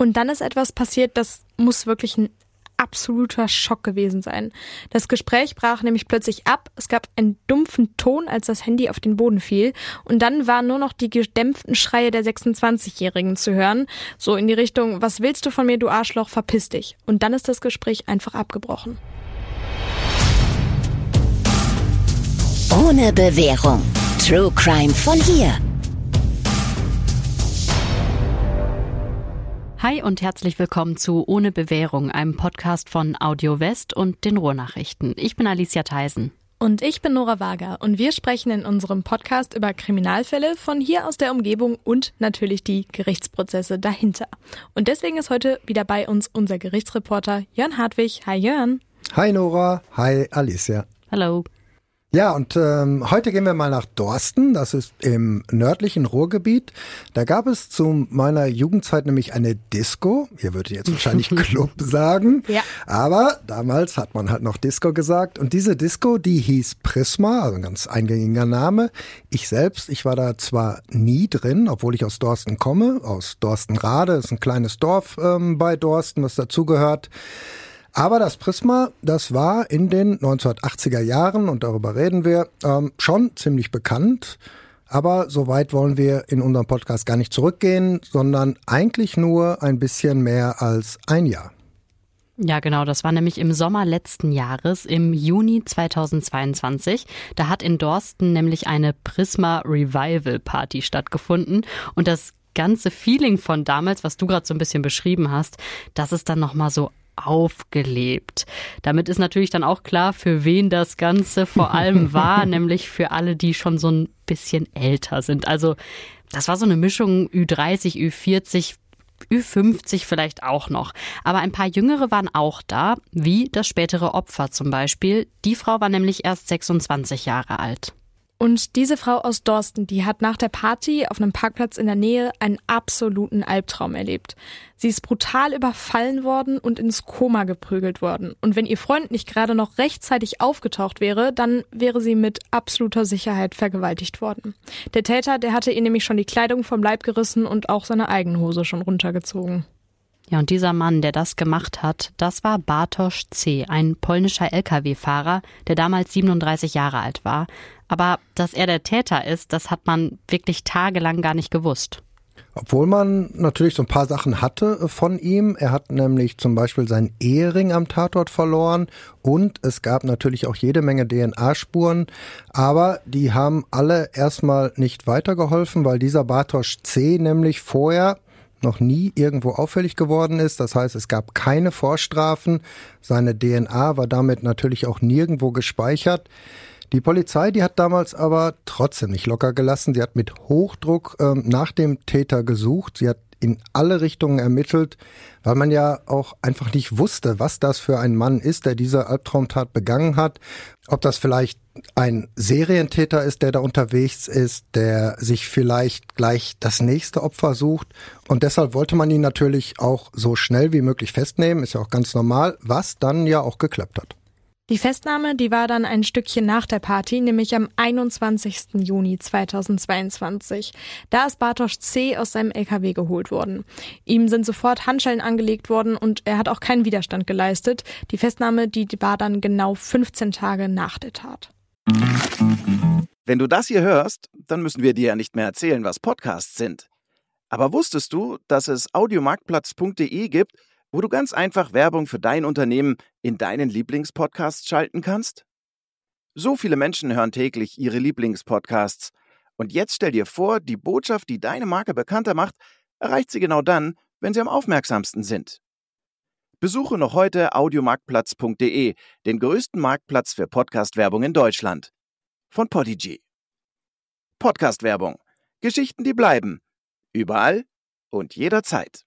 Und dann ist etwas passiert, das muss wirklich ein absoluter Schock gewesen sein. Das Gespräch brach nämlich plötzlich ab, es gab einen dumpfen Ton, als das Handy auf den Boden fiel, und dann waren nur noch die gedämpften Schreie der 26-Jährigen zu hören, so in die Richtung, was willst du von mir, du Arschloch, verpiss dich. Und dann ist das Gespräch einfach abgebrochen. Ohne Bewährung. True Crime von hier. Hi und herzlich willkommen zu Ohne Bewährung, einem Podcast von Audio West und den Ruhrnachrichten. Ich bin Alicia Theisen. Und ich bin Nora Wager und wir sprechen in unserem Podcast über Kriminalfälle von hier aus der Umgebung und natürlich die Gerichtsprozesse dahinter. Und deswegen ist heute wieder bei uns unser Gerichtsreporter Jörn Hartwig. Hi Jörn. Hi Nora. Hi Alicia. Hallo. Ja, und ähm, heute gehen wir mal nach Dorsten. Das ist im nördlichen Ruhrgebiet. Da gab es zu meiner Jugendzeit nämlich eine Disco. Ihr würdet jetzt wahrscheinlich Club sagen. Ja. Aber damals hat man halt noch Disco gesagt. Und diese Disco, die hieß Prisma, also ein ganz eingängiger Name. Ich selbst, ich war da zwar nie drin, obwohl ich aus Dorsten komme, aus Dorstenrade. Ist ein kleines Dorf ähm, bei Dorsten, was dazugehört. Aber das Prisma, das war in den 1980er Jahren, und darüber reden wir, ähm, schon ziemlich bekannt. Aber so weit wollen wir in unserem Podcast gar nicht zurückgehen, sondern eigentlich nur ein bisschen mehr als ein Jahr. Ja, genau. Das war nämlich im Sommer letzten Jahres, im Juni 2022. Da hat in Dorsten nämlich eine Prisma Revival Party stattgefunden. Und das ganze Feeling von damals, was du gerade so ein bisschen beschrieben hast, das ist dann nochmal so aufgelebt. Damit ist natürlich dann auch klar, für wen das Ganze vor allem war, nämlich für alle, die schon so ein bisschen älter sind. Also das war so eine Mischung Ü30, Ü40, Ü50 vielleicht auch noch. Aber ein paar Jüngere waren auch da, wie das spätere Opfer zum Beispiel. Die Frau war nämlich erst 26 Jahre alt. Und diese Frau aus Dorsten, die hat nach der Party auf einem Parkplatz in der Nähe einen absoluten Albtraum erlebt. Sie ist brutal überfallen worden und ins Koma geprügelt worden. Und wenn ihr Freund nicht gerade noch rechtzeitig aufgetaucht wäre, dann wäre sie mit absoluter Sicherheit vergewaltigt worden. Der Täter, der hatte ihr nämlich schon die Kleidung vom Leib gerissen und auch seine eigene Hose schon runtergezogen. Ja, und dieser Mann, der das gemacht hat, das war Bartosz C., ein polnischer Lkw-Fahrer, der damals 37 Jahre alt war. Aber dass er der Täter ist, das hat man wirklich tagelang gar nicht gewusst. Obwohl man natürlich so ein paar Sachen hatte von ihm. Er hat nämlich zum Beispiel seinen Ehering am Tatort verloren und es gab natürlich auch jede Menge DNA-Spuren. Aber die haben alle erstmal nicht weitergeholfen, weil dieser Bartosz C. nämlich vorher noch nie irgendwo auffällig geworden ist. Das heißt, es gab keine Vorstrafen. Seine DNA war damit natürlich auch nirgendwo gespeichert. Die Polizei, die hat damals aber trotzdem nicht locker gelassen. Sie hat mit Hochdruck ähm, nach dem Täter gesucht. Sie hat in alle Richtungen ermittelt, weil man ja auch einfach nicht wusste, was das für ein Mann ist, der diese Albtraumtat begangen hat. Ob das vielleicht ein Serientäter ist, der da unterwegs ist, der sich vielleicht gleich das nächste Opfer sucht. Und deshalb wollte man ihn natürlich auch so schnell wie möglich festnehmen, ist ja auch ganz normal, was dann ja auch geklappt hat. Die Festnahme, die war dann ein Stückchen nach der Party, nämlich am 21. Juni 2022. Da ist Bartosz C. aus seinem LKW geholt worden. Ihm sind sofort Handschellen angelegt worden und er hat auch keinen Widerstand geleistet. Die Festnahme, die war dann genau 15 Tage nach der Tat. Wenn du das hier hörst, dann müssen wir dir ja nicht mehr erzählen, was Podcasts sind. Aber wusstest du, dass es audiomarktplatz.de gibt, wo du ganz einfach Werbung für dein Unternehmen in deinen Lieblingspodcasts schalten kannst? So viele Menschen hören täglich ihre Lieblingspodcasts. Und jetzt stell dir vor, die Botschaft, die deine Marke bekannter macht, erreicht sie genau dann, wenn sie am aufmerksamsten sind. Besuche noch heute audiomarktplatz.de, den größten Marktplatz für Podcast-Werbung in Deutschland. Von Podigy. Podcast-Werbung. Geschichten, die bleiben. Überall und jederzeit.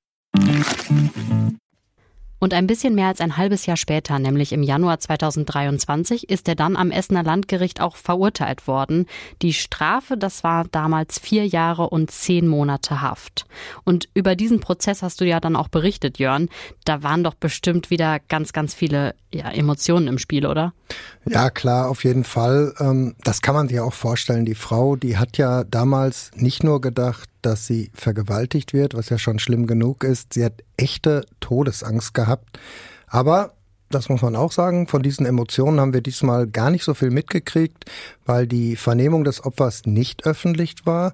Und ein bisschen mehr als ein halbes Jahr später, nämlich im Januar 2023, ist er dann am Essener Landgericht auch verurteilt worden. Die Strafe, das war damals vier Jahre und zehn Monate Haft. Und über diesen Prozess hast du ja dann auch berichtet, Jörn. Da waren doch bestimmt wieder ganz, ganz viele ja, Emotionen im Spiel, oder? Ja, klar, auf jeden Fall. Ähm, das kann man sich auch vorstellen. Die Frau, die hat ja damals nicht nur gedacht, dass sie vergewaltigt wird, was ja schon schlimm genug ist. Sie hat echte Todesangst gehabt. Aber das muss man auch sagen. Von diesen Emotionen haben wir diesmal gar nicht so viel mitgekriegt, weil die Vernehmung des Opfers nicht öffentlich war.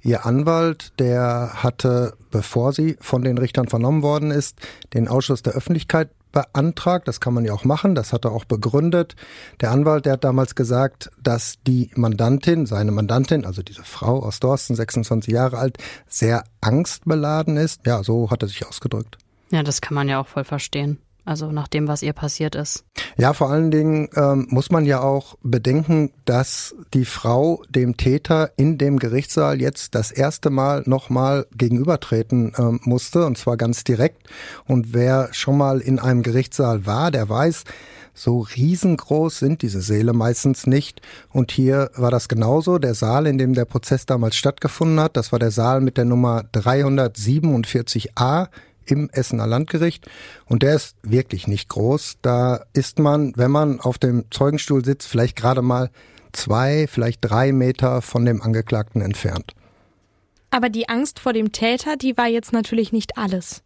Ihr Anwalt, der hatte, bevor sie von den Richtern vernommen worden ist, den Ausschuss der Öffentlichkeit beantragt. Das kann man ja auch machen. Das hat er auch begründet. Der Anwalt, der hat damals gesagt, dass die Mandantin, seine Mandantin, also diese Frau aus Dorsten, 26 Jahre alt, sehr angstbeladen ist. Ja, so hat er sich ausgedrückt. Ja, das kann man ja auch voll verstehen. Also nach dem, was ihr passiert ist. Ja, vor allen Dingen ähm, muss man ja auch bedenken, dass die Frau dem Täter in dem Gerichtssaal jetzt das erste Mal nochmal gegenübertreten ähm, musste, und zwar ganz direkt. Und wer schon mal in einem Gerichtssaal war, der weiß, so riesengroß sind diese Säle meistens nicht. Und hier war das genauso. Der Saal, in dem der Prozess damals stattgefunden hat, das war der Saal mit der Nummer 347a im Essener Landgericht. Und der ist wirklich nicht groß. Da ist man, wenn man auf dem Zeugenstuhl sitzt, vielleicht gerade mal zwei, vielleicht drei Meter von dem Angeklagten entfernt. Aber die Angst vor dem Täter, die war jetzt natürlich nicht alles.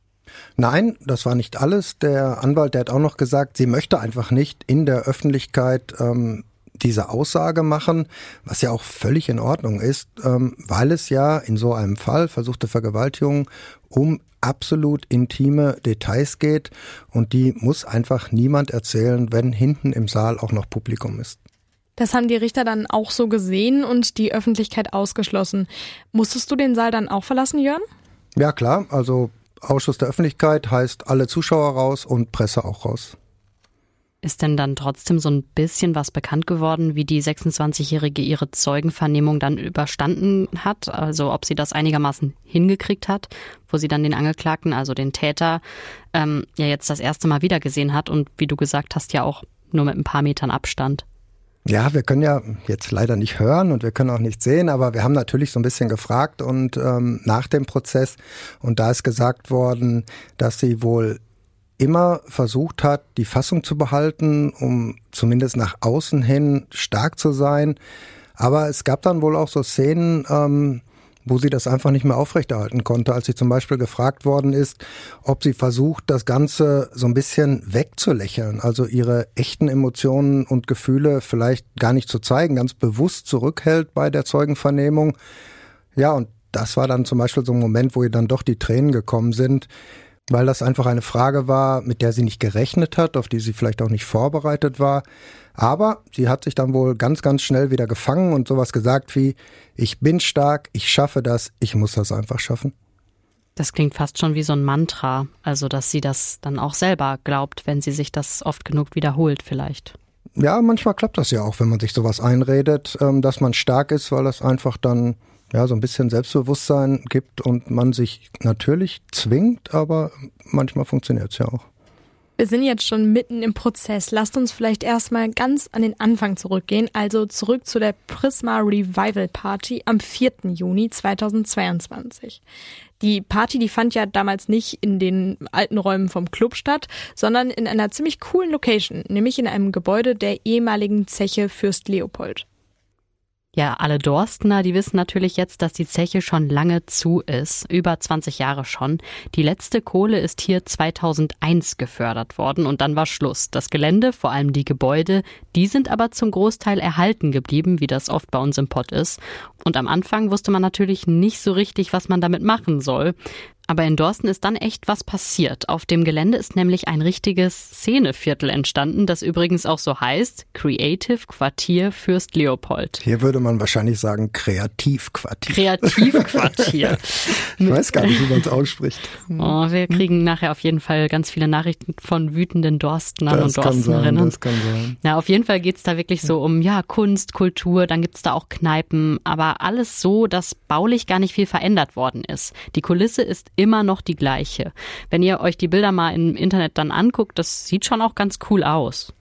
Nein, das war nicht alles. Der Anwalt, der hat auch noch gesagt, sie möchte einfach nicht in der Öffentlichkeit ähm, diese Aussage machen, was ja auch völlig in Ordnung ist, ähm, weil es ja in so einem Fall versuchte Vergewaltigung um absolut intime Details geht und die muss einfach niemand erzählen, wenn hinten im Saal auch noch Publikum ist. Das haben die Richter dann auch so gesehen und die Öffentlichkeit ausgeschlossen. Musstest du den Saal dann auch verlassen, Jörn? Ja, klar. Also Ausschuss der Öffentlichkeit heißt alle Zuschauer raus und Presse auch raus. Ist denn dann trotzdem so ein bisschen was bekannt geworden, wie die 26-Jährige ihre Zeugenvernehmung dann überstanden hat? Also ob sie das einigermaßen hingekriegt hat, wo sie dann den Angeklagten, also den Täter, ähm, ja jetzt das erste Mal wiedergesehen hat und wie du gesagt hast, ja auch nur mit ein paar Metern Abstand. Ja, wir können ja jetzt leider nicht hören und wir können auch nicht sehen, aber wir haben natürlich so ein bisschen gefragt und ähm, nach dem Prozess und da ist gesagt worden, dass sie wohl immer versucht hat, die Fassung zu behalten, um zumindest nach außen hin stark zu sein. Aber es gab dann wohl auch so Szenen, ähm, wo sie das einfach nicht mehr aufrechterhalten konnte, als sie zum Beispiel gefragt worden ist, ob sie versucht, das Ganze so ein bisschen wegzulächeln, also ihre echten Emotionen und Gefühle vielleicht gar nicht zu zeigen, ganz bewusst zurückhält bei der Zeugenvernehmung. Ja, und das war dann zum Beispiel so ein Moment, wo ihr dann doch die Tränen gekommen sind, weil das einfach eine Frage war, mit der sie nicht gerechnet hat, auf die sie vielleicht auch nicht vorbereitet war. Aber sie hat sich dann wohl ganz, ganz schnell wieder gefangen und sowas gesagt wie, ich bin stark, ich schaffe das, ich muss das einfach schaffen. Das klingt fast schon wie so ein Mantra, also dass sie das dann auch selber glaubt, wenn sie sich das oft genug wiederholt vielleicht. Ja, manchmal klappt das ja auch, wenn man sich sowas einredet, ähm, dass man stark ist, weil das einfach dann ja, so ein bisschen Selbstbewusstsein gibt und man sich natürlich zwingt, aber manchmal funktioniert es ja auch. Wir sind jetzt schon mitten im Prozess. Lasst uns vielleicht erstmal ganz an den Anfang zurückgehen, also zurück zu der Prisma Revival Party am 4. Juni 2022. Die Party, die fand ja damals nicht in den alten Räumen vom Club statt, sondern in einer ziemlich coolen Location, nämlich in einem Gebäude der ehemaligen Zeche Fürst Leopold. Ja, alle Dorstener, die wissen natürlich jetzt, dass die Zeche schon lange zu ist, über 20 Jahre schon. Die letzte Kohle ist hier 2001 gefördert worden und dann war Schluss. Das Gelände, vor allem die Gebäude, die sind aber zum Großteil erhalten geblieben, wie das oft bei uns im Pott ist. Und am Anfang wusste man natürlich nicht so richtig, was man damit machen soll. Aber in Dorsten ist dann echt was passiert. Auf dem Gelände ist nämlich ein richtiges Szeneviertel entstanden, das übrigens auch so heißt, Creative Quartier Fürst Leopold. Hier würde man wahrscheinlich sagen Kreativquartier. Kreativquartier. ich weiß gar nicht, wie man es ausspricht. Oh, wir kriegen nachher auf jeden Fall ganz viele Nachrichten von wütenden Dorstenern das und Dorstenerinnen. Sein, das kann sein. Ja, auf jeden Fall geht's da wirklich so um ja Kunst, Kultur, dann gibt's da auch Kneipen, aber alles so, dass baulich gar nicht viel verändert worden ist. Die Kulisse ist immer noch die gleiche. Wenn ihr euch die Bilder mal im Internet dann anguckt, das sieht schon auch ganz cool aus.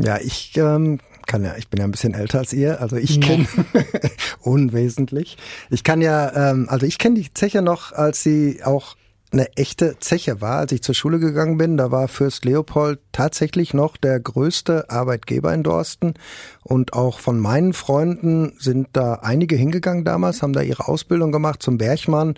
Ja, ich ähm, kann ja, ich bin ja ein bisschen älter als ihr, also ich kenne unwesentlich. Ich kann ja, ähm, also ich kenne die Zeche noch, als sie auch eine echte Zeche war. Als ich zur Schule gegangen bin, da war Fürst Leopold tatsächlich noch der größte Arbeitgeber in Dorsten. Und auch von meinen Freunden sind da einige hingegangen damals, haben da ihre Ausbildung gemacht zum Bergmann,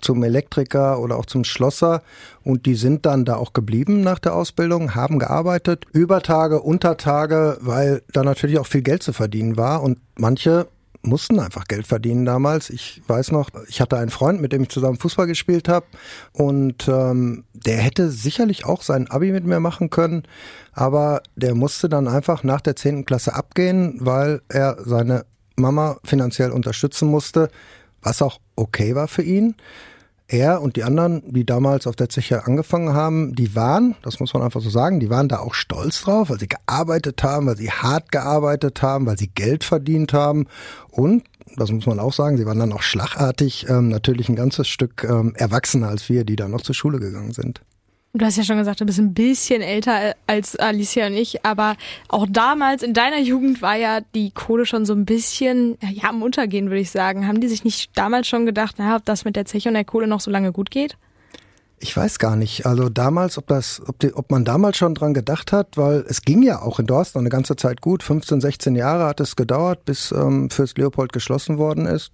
zum Elektriker oder auch zum Schlosser. Und die sind dann da auch geblieben nach der Ausbildung, haben gearbeitet, Übertage, Untertage, weil da natürlich auch viel Geld zu verdienen war. Und manche mussten einfach Geld verdienen damals. Ich weiß noch, ich hatte einen Freund, mit dem ich zusammen Fußball gespielt habe und ähm, der hätte sicherlich auch sein Abi mit mir machen können, aber der musste dann einfach nach der zehnten Klasse abgehen, weil er seine Mama finanziell unterstützen musste, was auch okay war für ihn er und die anderen, die damals auf der Zeche angefangen haben, die waren, das muss man einfach so sagen, die waren da auch stolz drauf, weil sie gearbeitet haben, weil sie hart gearbeitet haben, weil sie Geld verdient haben und das muss man auch sagen, sie waren dann auch schlagartig ähm, natürlich ein ganzes Stück ähm, erwachsener als wir, die da noch zur Schule gegangen sind. Du hast ja schon gesagt, du bist ein bisschen älter als Alicia und ich, aber auch damals in deiner Jugend war ja die Kohle schon so ein bisschen ja, am Untergehen, würde ich sagen. Haben die sich nicht damals schon gedacht, naja, ob das mit der Zeche und der Kohle noch so lange gut geht? Ich weiß gar nicht. Also damals, ob das, ob, die, ob man damals schon dran gedacht hat, weil es ging ja auch in Dorsten eine ganze Zeit gut. 15, 16 Jahre hat es gedauert, bis ähm, Fürst Leopold geschlossen worden ist.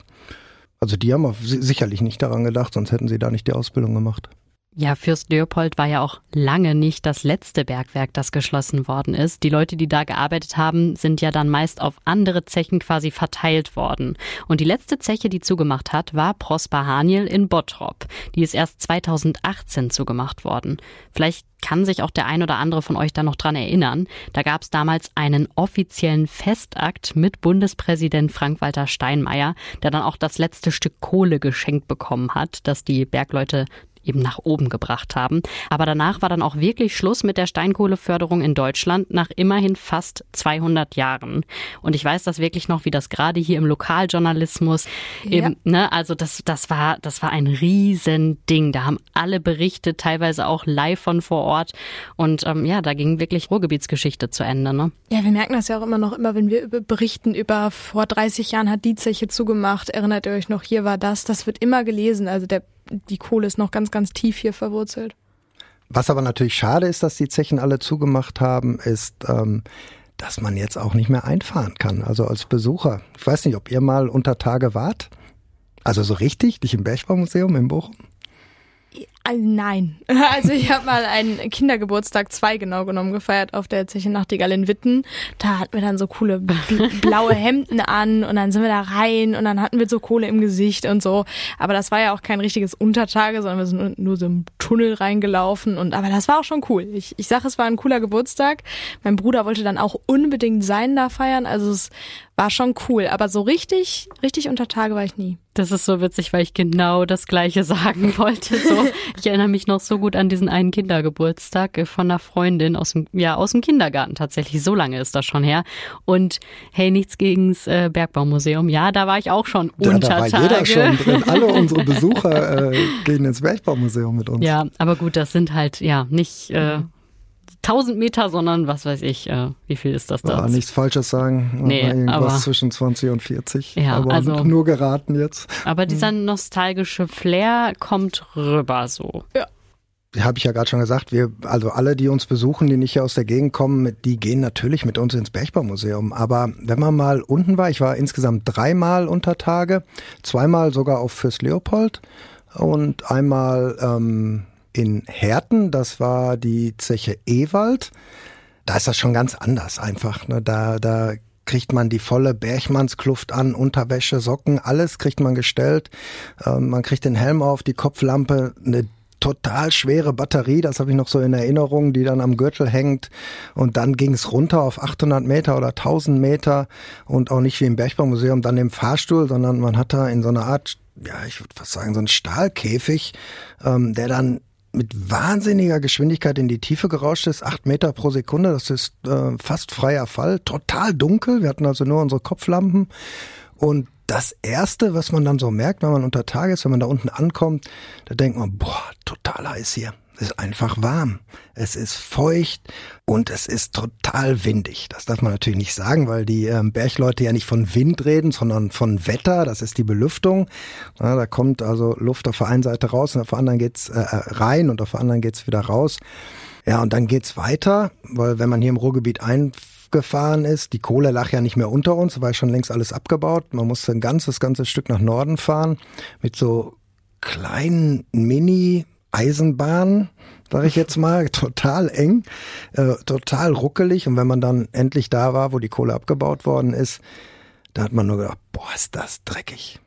Also die haben sicherlich nicht daran gedacht, sonst hätten sie da nicht die Ausbildung gemacht. Ja, Fürst Leopold war ja auch lange nicht das letzte Bergwerk, das geschlossen worden ist. Die Leute, die da gearbeitet haben, sind ja dann meist auf andere Zechen quasi verteilt worden. Und die letzte Zeche, die zugemacht hat, war Prosper Haniel in Bottrop. Die ist erst 2018 zugemacht worden. Vielleicht kann sich auch der ein oder andere von euch da noch dran erinnern. Da gab es damals einen offiziellen Festakt mit Bundespräsident Frank-Walter Steinmeier, der dann auch das letzte Stück Kohle geschenkt bekommen hat, das die Bergleute eben nach oben gebracht haben. Aber danach war dann auch wirklich Schluss mit der Steinkohleförderung in Deutschland nach immerhin fast 200 Jahren. Und ich weiß das wirklich noch, wie das gerade hier im Lokaljournalismus ja. eben, ne, also das, das war, das war ein Riesending. Da haben alle berichtet, teilweise auch live von vor Ort. Und ähm, ja, da ging wirklich Ruhrgebietsgeschichte zu Ende. Ne? Ja, wir merken das ja auch immer noch, immer wenn wir berichten über vor 30 Jahren hat die Zeche zugemacht. Erinnert ihr euch noch, hier war das. Das wird immer gelesen. Also der die Kohle ist noch ganz, ganz tief hier verwurzelt. Was aber natürlich schade ist, dass die Zechen alle zugemacht haben, ist, ähm, dass man jetzt auch nicht mehr einfahren kann. Also als Besucher. Ich weiß nicht, ob ihr mal unter Tage wart. Also so richtig, nicht im Bergbaumuseum in Bochum? Nein. Also ich habe mal einen Kindergeburtstag, zwei genau genommen, gefeiert auf der Zeche Nachtigall in Witten. Da hatten wir dann so coole blaue Hemden an und dann sind wir da rein und dann hatten wir so Kohle im Gesicht und so. Aber das war ja auch kein richtiges Untertage, sondern wir sind nur so im Tunnel reingelaufen und aber das war auch schon cool. Ich, ich sage, es war ein cooler Geburtstag. Mein Bruder wollte dann auch unbedingt seinen da feiern. Also es war schon cool. Aber so richtig, richtig unter Tage war ich nie. Das ist so witzig, weil ich genau das Gleiche sagen wollte. So, ich erinnere mich noch so gut an diesen einen Kindergeburtstag äh, von einer Freundin aus dem, ja, aus dem Kindergarten tatsächlich. So lange ist das schon her. Und hey, nichts gegens äh, Bergbaumuseum. Ja, da war ich auch schon ja, unter da war Tage. jeder schon drin. Alle unsere Besucher äh, gehen ins Bergbaumuseum mit uns. Ja, aber gut, das sind halt, ja, nicht, äh, 1000 Meter, sondern was weiß ich, äh, wie viel ist das da? Ja, nichts Falsches sagen. Nee, irgendwas aber, zwischen 20 und 40. Ja, aber also, nur geraten jetzt. Aber dieser hm. nostalgische Flair kommt rüber so. Ja. Habe ich ja gerade schon gesagt, wir, also alle, die uns besuchen, die nicht hier aus der Gegend kommen, die gehen natürlich mit uns ins Bergbaumuseum. Aber wenn man mal unten war, ich war insgesamt dreimal unter Tage, zweimal sogar auf Fürst Leopold und einmal ähm, in Herten, das war die Zeche Ewald. Da ist das schon ganz anders einfach. Ne? Da, da kriegt man die volle Bergmannskluft an, Unterwäsche, Socken, alles kriegt man gestellt. Ähm, man kriegt den Helm auf, die Kopflampe, eine total schwere Batterie, das habe ich noch so in Erinnerung, die dann am Gürtel hängt. Und dann ging es runter auf 800 Meter oder 1000 Meter und auch nicht wie im Bergbaumuseum dann im Fahrstuhl, sondern man hat da in so einer Art, ja, ich würde fast sagen, so einen Stahlkäfig, ähm, der dann mit wahnsinniger Geschwindigkeit in die Tiefe gerauscht ist, acht Meter pro Sekunde. Das ist äh, fast freier Fall, total dunkel. Wir hatten also nur unsere Kopflampen. Und das Erste, was man dann so merkt, wenn man unter Tage ist, wenn man da unten ankommt, da denkt man, boah, total heiß hier. Es ist einfach warm. Es ist feucht und es ist total windig. Das darf man natürlich nicht sagen, weil die ähm, Bergleute ja nicht von Wind reden, sondern von Wetter. Das ist die Belüftung. Ja, da kommt also Luft auf der einen Seite raus und auf der anderen geht's äh, rein und auf der anderen geht's wieder raus. Ja, und dann geht's weiter, weil wenn man hier im Ruhrgebiet eingefahren ist, die Kohle lag ja nicht mehr unter uns, war schon längst alles abgebaut. Man musste ein ganzes, ganzes Stück nach Norden fahren mit so kleinen Mini Eisenbahn, sage ich jetzt mal, total eng, äh, total ruckelig. Und wenn man dann endlich da war, wo die Kohle abgebaut worden ist, da hat man nur gedacht, boah, ist das dreckig.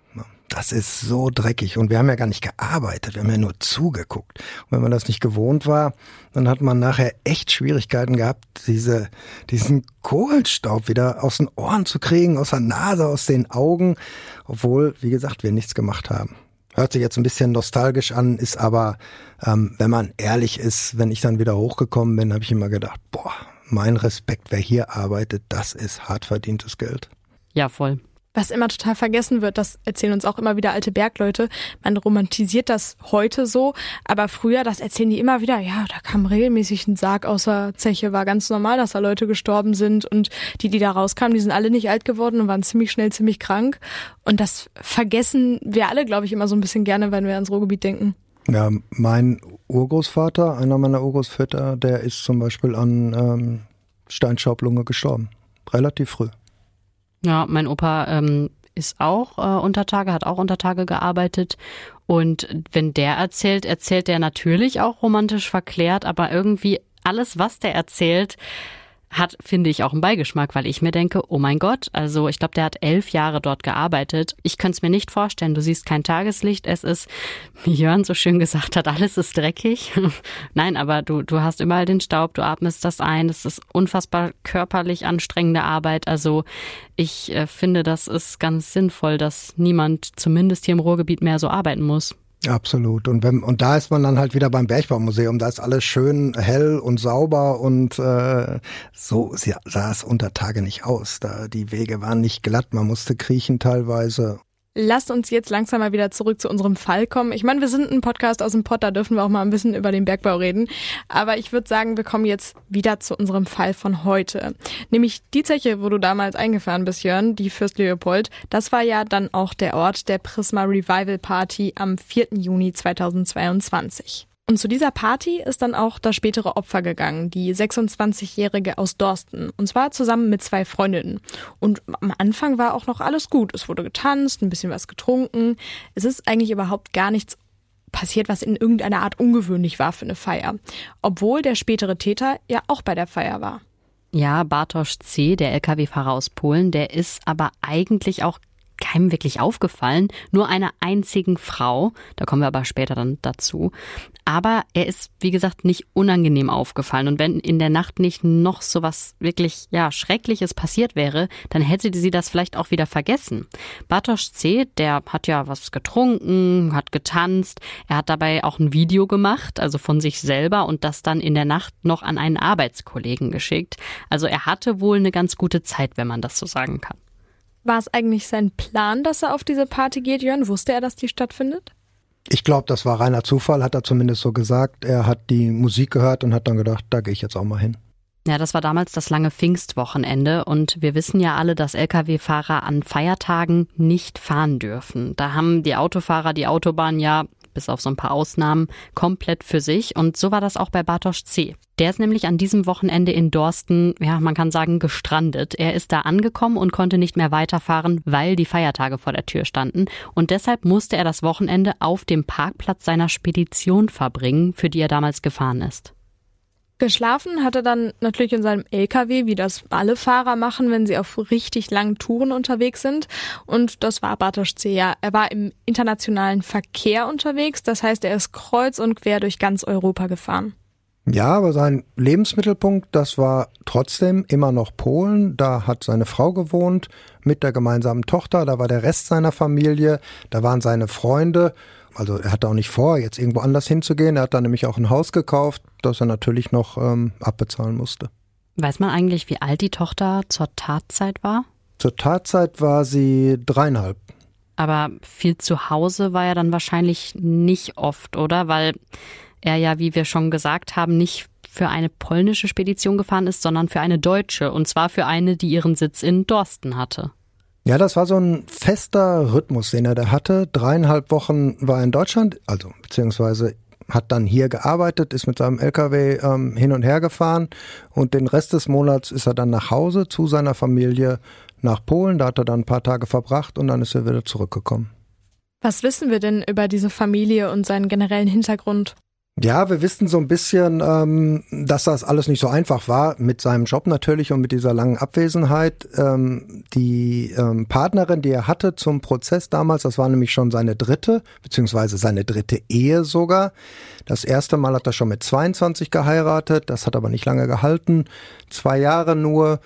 Das ist so dreckig. Und wir haben ja gar nicht gearbeitet, wir haben ja nur zugeguckt. Und wenn man das nicht gewohnt war, dann hat man nachher echt Schwierigkeiten gehabt, diese, diesen Kohlenstaub wieder aus den Ohren zu kriegen, aus der Nase, aus den Augen, obwohl, wie gesagt, wir nichts gemacht haben. Hört sich jetzt ein bisschen nostalgisch an, ist aber, ähm, wenn man ehrlich ist, wenn ich dann wieder hochgekommen bin, habe ich immer gedacht, boah, mein Respekt, wer hier arbeitet, das ist hart verdientes Geld. Ja, voll. Was immer total vergessen wird, das erzählen uns auch immer wieder alte Bergleute. Man romantisiert das heute so, aber früher, das erzählen die immer wieder, ja, da kam regelmäßig ein Sarg aus der Zeche, war ganz normal, dass da Leute gestorben sind und die, die da rauskamen, die sind alle nicht alt geworden und waren ziemlich schnell ziemlich krank. Und das vergessen wir alle, glaube ich, immer so ein bisschen gerne, wenn wir ans Ruhrgebiet denken. Ja, mein Urgroßvater, einer meiner Urgroßväter, der ist zum Beispiel an ähm, Steinschaublunge gestorben. Relativ früh. Ja, mein Opa ähm, ist auch äh, unter Tage, hat auch unter Tage gearbeitet. Und wenn der erzählt, erzählt der natürlich auch romantisch verklärt, aber irgendwie alles, was der erzählt, hat, finde ich, auch einen Beigeschmack, weil ich mir denke, oh mein Gott, also ich glaube, der hat elf Jahre dort gearbeitet. Ich könnte es mir nicht vorstellen. Du siehst kein Tageslicht. Es ist, wie Jörn so schön gesagt hat, alles ist dreckig. Nein, aber du, du hast überall den Staub, du atmest das ein. Es ist unfassbar körperlich anstrengende Arbeit. Also ich äh, finde, das ist ganz sinnvoll, dass niemand zumindest hier im Ruhrgebiet mehr so arbeiten muss. Absolut. Und wenn, und da ist man dann halt wieder beim Bergbaumuseum. Da ist alles schön hell und sauber und äh, so sah es unter Tage nicht aus. Da die Wege waren nicht glatt, man musste kriechen teilweise. Lasst uns jetzt langsam mal wieder zurück zu unserem Fall kommen. Ich meine, wir sind ein Podcast aus dem Pott, da dürfen wir auch mal ein bisschen über den Bergbau reden. Aber ich würde sagen, wir kommen jetzt wieder zu unserem Fall von heute. Nämlich die Zeche, wo du damals eingefahren bist, Jörn, die Fürst Leopold. Das war ja dann auch der Ort der Prisma Revival Party am 4. Juni 2022. Und zu dieser Party ist dann auch das spätere Opfer gegangen, die 26-Jährige aus Dorsten. Und zwar zusammen mit zwei Freundinnen. Und am Anfang war auch noch alles gut. Es wurde getanzt, ein bisschen was getrunken. Es ist eigentlich überhaupt gar nichts passiert, was in irgendeiner Art ungewöhnlich war für eine Feier. Obwohl der spätere Täter ja auch bei der Feier war. Ja, Bartosz C., der Lkw-Fahrer aus Polen, der ist aber eigentlich auch keinem wirklich aufgefallen, nur einer einzigen Frau, da kommen wir aber später dann dazu. Aber er ist, wie gesagt, nicht unangenehm aufgefallen. Und wenn in der Nacht nicht noch so was wirklich, ja, Schreckliches passiert wäre, dann hätte sie das vielleicht auch wieder vergessen. Bartosz C., der hat ja was getrunken, hat getanzt, er hat dabei auch ein Video gemacht, also von sich selber und das dann in der Nacht noch an einen Arbeitskollegen geschickt. Also er hatte wohl eine ganz gute Zeit, wenn man das so sagen kann. War es eigentlich sein Plan, dass er auf diese Party geht, Jörn? Wusste er, dass die stattfindet? Ich glaube, das war reiner Zufall, hat er zumindest so gesagt. Er hat die Musik gehört und hat dann gedacht, da gehe ich jetzt auch mal hin. Ja, das war damals das lange Pfingstwochenende und wir wissen ja alle, dass Lkw-Fahrer an Feiertagen nicht fahren dürfen. Da haben die Autofahrer die Autobahn ja bis auf so ein paar Ausnahmen, komplett für sich. Und so war das auch bei Bartosz C. Der ist nämlich an diesem Wochenende in Dorsten, ja, man kann sagen, gestrandet. Er ist da angekommen und konnte nicht mehr weiterfahren, weil die Feiertage vor der Tür standen. Und deshalb musste er das Wochenende auf dem Parkplatz seiner Spedition verbringen, für die er damals gefahren ist. Geschlafen hat er dann natürlich in seinem LKW, wie das alle Fahrer machen, wenn sie auf richtig langen Touren unterwegs sind. Und das war Bartosz C. Ja, er war im internationalen Verkehr unterwegs. Das heißt, er ist kreuz und quer durch ganz Europa gefahren. Ja, aber sein Lebensmittelpunkt, das war trotzdem immer noch Polen. Da hat seine Frau gewohnt mit der gemeinsamen Tochter. Da war der Rest seiner Familie. Da waren seine Freunde. Also er hatte auch nicht vor, jetzt irgendwo anders hinzugehen. Er hat dann nämlich auch ein Haus gekauft, das er natürlich noch ähm, abbezahlen musste. Weiß man eigentlich, wie alt die Tochter zur Tatzeit war? Zur Tatzeit war sie dreieinhalb. Aber viel zu Hause war er dann wahrscheinlich nicht oft, oder? Weil er ja, wie wir schon gesagt haben, nicht für eine polnische Spedition gefahren ist, sondern für eine deutsche. Und zwar für eine, die ihren Sitz in Dorsten hatte. Ja, das war so ein fester Rhythmus, den er da hatte. Dreieinhalb Wochen war er in Deutschland, also beziehungsweise hat dann hier gearbeitet, ist mit seinem LKW ähm, hin und her gefahren und den Rest des Monats ist er dann nach Hause zu seiner Familie nach Polen. Da hat er dann ein paar Tage verbracht und dann ist er wieder zurückgekommen. Was wissen wir denn über diese Familie und seinen generellen Hintergrund? Ja, wir wissen so ein bisschen, ähm, dass das alles nicht so einfach war, mit seinem Job natürlich und mit dieser langen Abwesenheit. Ähm, die ähm, Partnerin, die er hatte zum Prozess damals, das war nämlich schon seine dritte, beziehungsweise seine dritte Ehe sogar. Das erste Mal hat er schon mit 22 geheiratet, das hat aber nicht lange gehalten, zwei Jahre nur.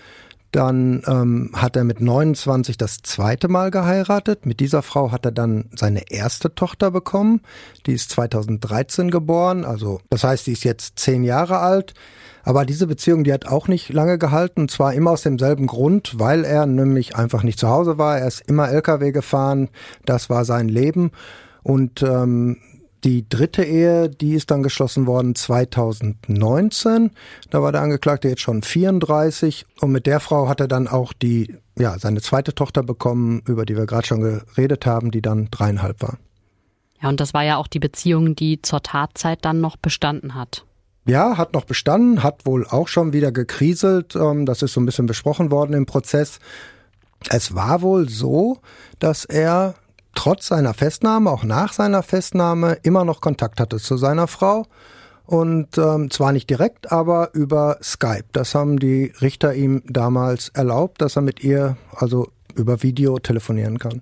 Dann ähm, hat er mit 29 das zweite Mal geheiratet. Mit dieser Frau hat er dann seine erste Tochter bekommen. Die ist 2013 geboren, also das heißt, die ist jetzt zehn Jahre alt. Aber diese Beziehung, die hat auch nicht lange gehalten, und zwar immer aus demselben Grund, weil er nämlich einfach nicht zu Hause war. Er ist immer LKW gefahren, das war sein Leben. Und ähm, die dritte Ehe, die ist dann geschlossen worden 2019. Da war der Angeklagte jetzt schon 34 und mit der Frau hat er dann auch die, ja, seine zweite Tochter bekommen, über die wir gerade schon geredet haben, die dann dreieinhalb war. Ja, und das war ja auch die Beziehung, die zur Tatzeit dann noch bestanden hat. Ja, hat noch bestanden, hat wohl auch schon wieder gekriselt. Ähm, das ist so ein bisschen besprochen worden im Prozess. Es war wohl so, dass er trotz seiner Festnahme, auch nach seiner Festnahme, immer noch Kontakt hatte zu seiner Frau. Und ähm, zwar nicht direkt, aber über Skype. Das haben die Richter ihm damals erlaubt, dass er mit ihr also über Video telefonieren kann.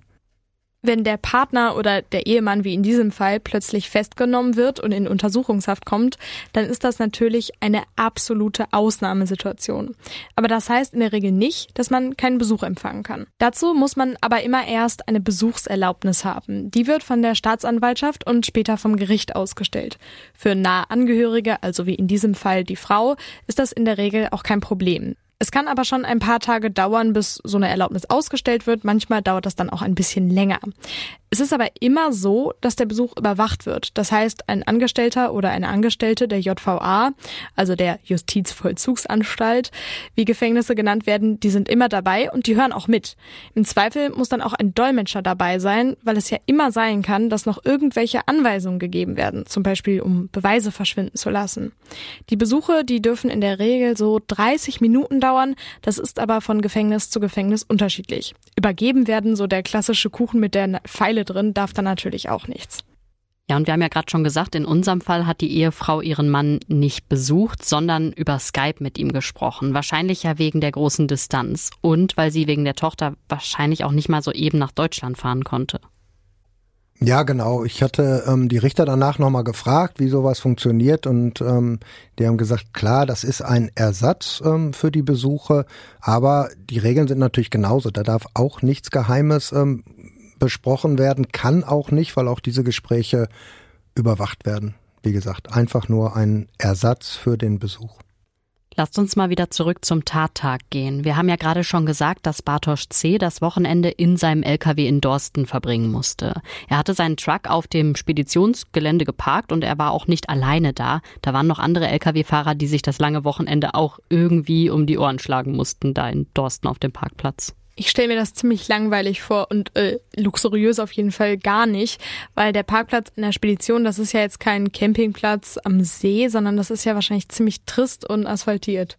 Wenn der Partner oder der Ehemann, wie in diesem Fall, plötzlich festgenommen wird und in Untersuchungshaft kommt, dann ist das natürlich eine absolute Ausnahmesituation. Aber das heißt in der Regel nicht, dass man keinen Besuch empfangen kann. Dazu muss man aber immer erst eine Besuchserlaubnis haben. Die wird von der Staatsanwaltschaft und später vom Gericht ausgestellt. Für nahe Angehörige, also wie in diesem Fall die Frau, ist das in der Regel auch kein Problem. Es kann aber schon ein paar Tage dauern, bis so eine Erlaubnis ausgestellt wird. Manchmal dauert das dann auch ein bisschen länger. Es ist aber immer so, dass der Besuch überwacht wird. Das heißt, ein Angestellter oder eine Angestellte der JVA, also der Justizvollzugsanstalt, wie Gefängnisse genannt werden, die sind immer dabei und die hören auch mit. Im Zweifel muss dann auch ein Dolmetscher dabei sein, weil es ja immer sein kann, dass noch irgendwelche Anweisungen gegeben werden, zum Beispiel um Beweise verschwinden zu lassen. Die Besuche, die dürfen in der Regel so 30 Minuten dauern. Das ist aber von Gefängnis zu Gefängnis unterschiedlich. Übergeben werden so der klassische Kuchen mit der Pfeile drin, darf dann natürlich auch nichts. Ja, und wir haben ja gerade schon gesagt, in unserem Fall hat die Ehefrau ihren Mann nicht besucht, sondern über Skype mit ihm gesprochen. Wahrscheinlich ja wegen der großen Distanz und weil sie wegen der Tochter wahrscheinlich auch nicht mal so eben nach Deutschland fahren konnte. Ja, genau. Ich hatte ähm, die Richter danach nochmal gefragt, wie sowas funktioniert und ähm, die haben gesagt, klar, das ist ein Ersatz ähm, für die Besuche, aber die Regeln sind natürlich genauso. Da darf auch nichts Geheimes ähm, besprochen werden, kann auch nicht, weil auch diese Gespräche überwacht werden. Wie gesagt, einfach nur ein Ersatz für den Besuch. Lasst uns mal wieder zurück zum Tattag gehen. Wir haben ja gerade schon gesagt, dass Bartosz C. das Wochenende in seinem LKW in Dorsten verbringen musste. Er hatte seinen Truck auf dem Speditionsgelände geparkt und er war auch nicht alleine da. Da waren noch andere LKW-Fahrer, die sich das lange Wochenende auch irgendwie um die Ohren schlagen mussten, da in Dorsten auf dem Parkplatz. Ich stelle mir das ziemlich langweilig vor und äh, luxuriös auf jeden Fall gar nicht, weil der Parkplatz in der Spedition, das ist ja jetzt kein Campingplatz am See, sondern das ist ja wahrscheinlich ziemlich trist und asphaltiert.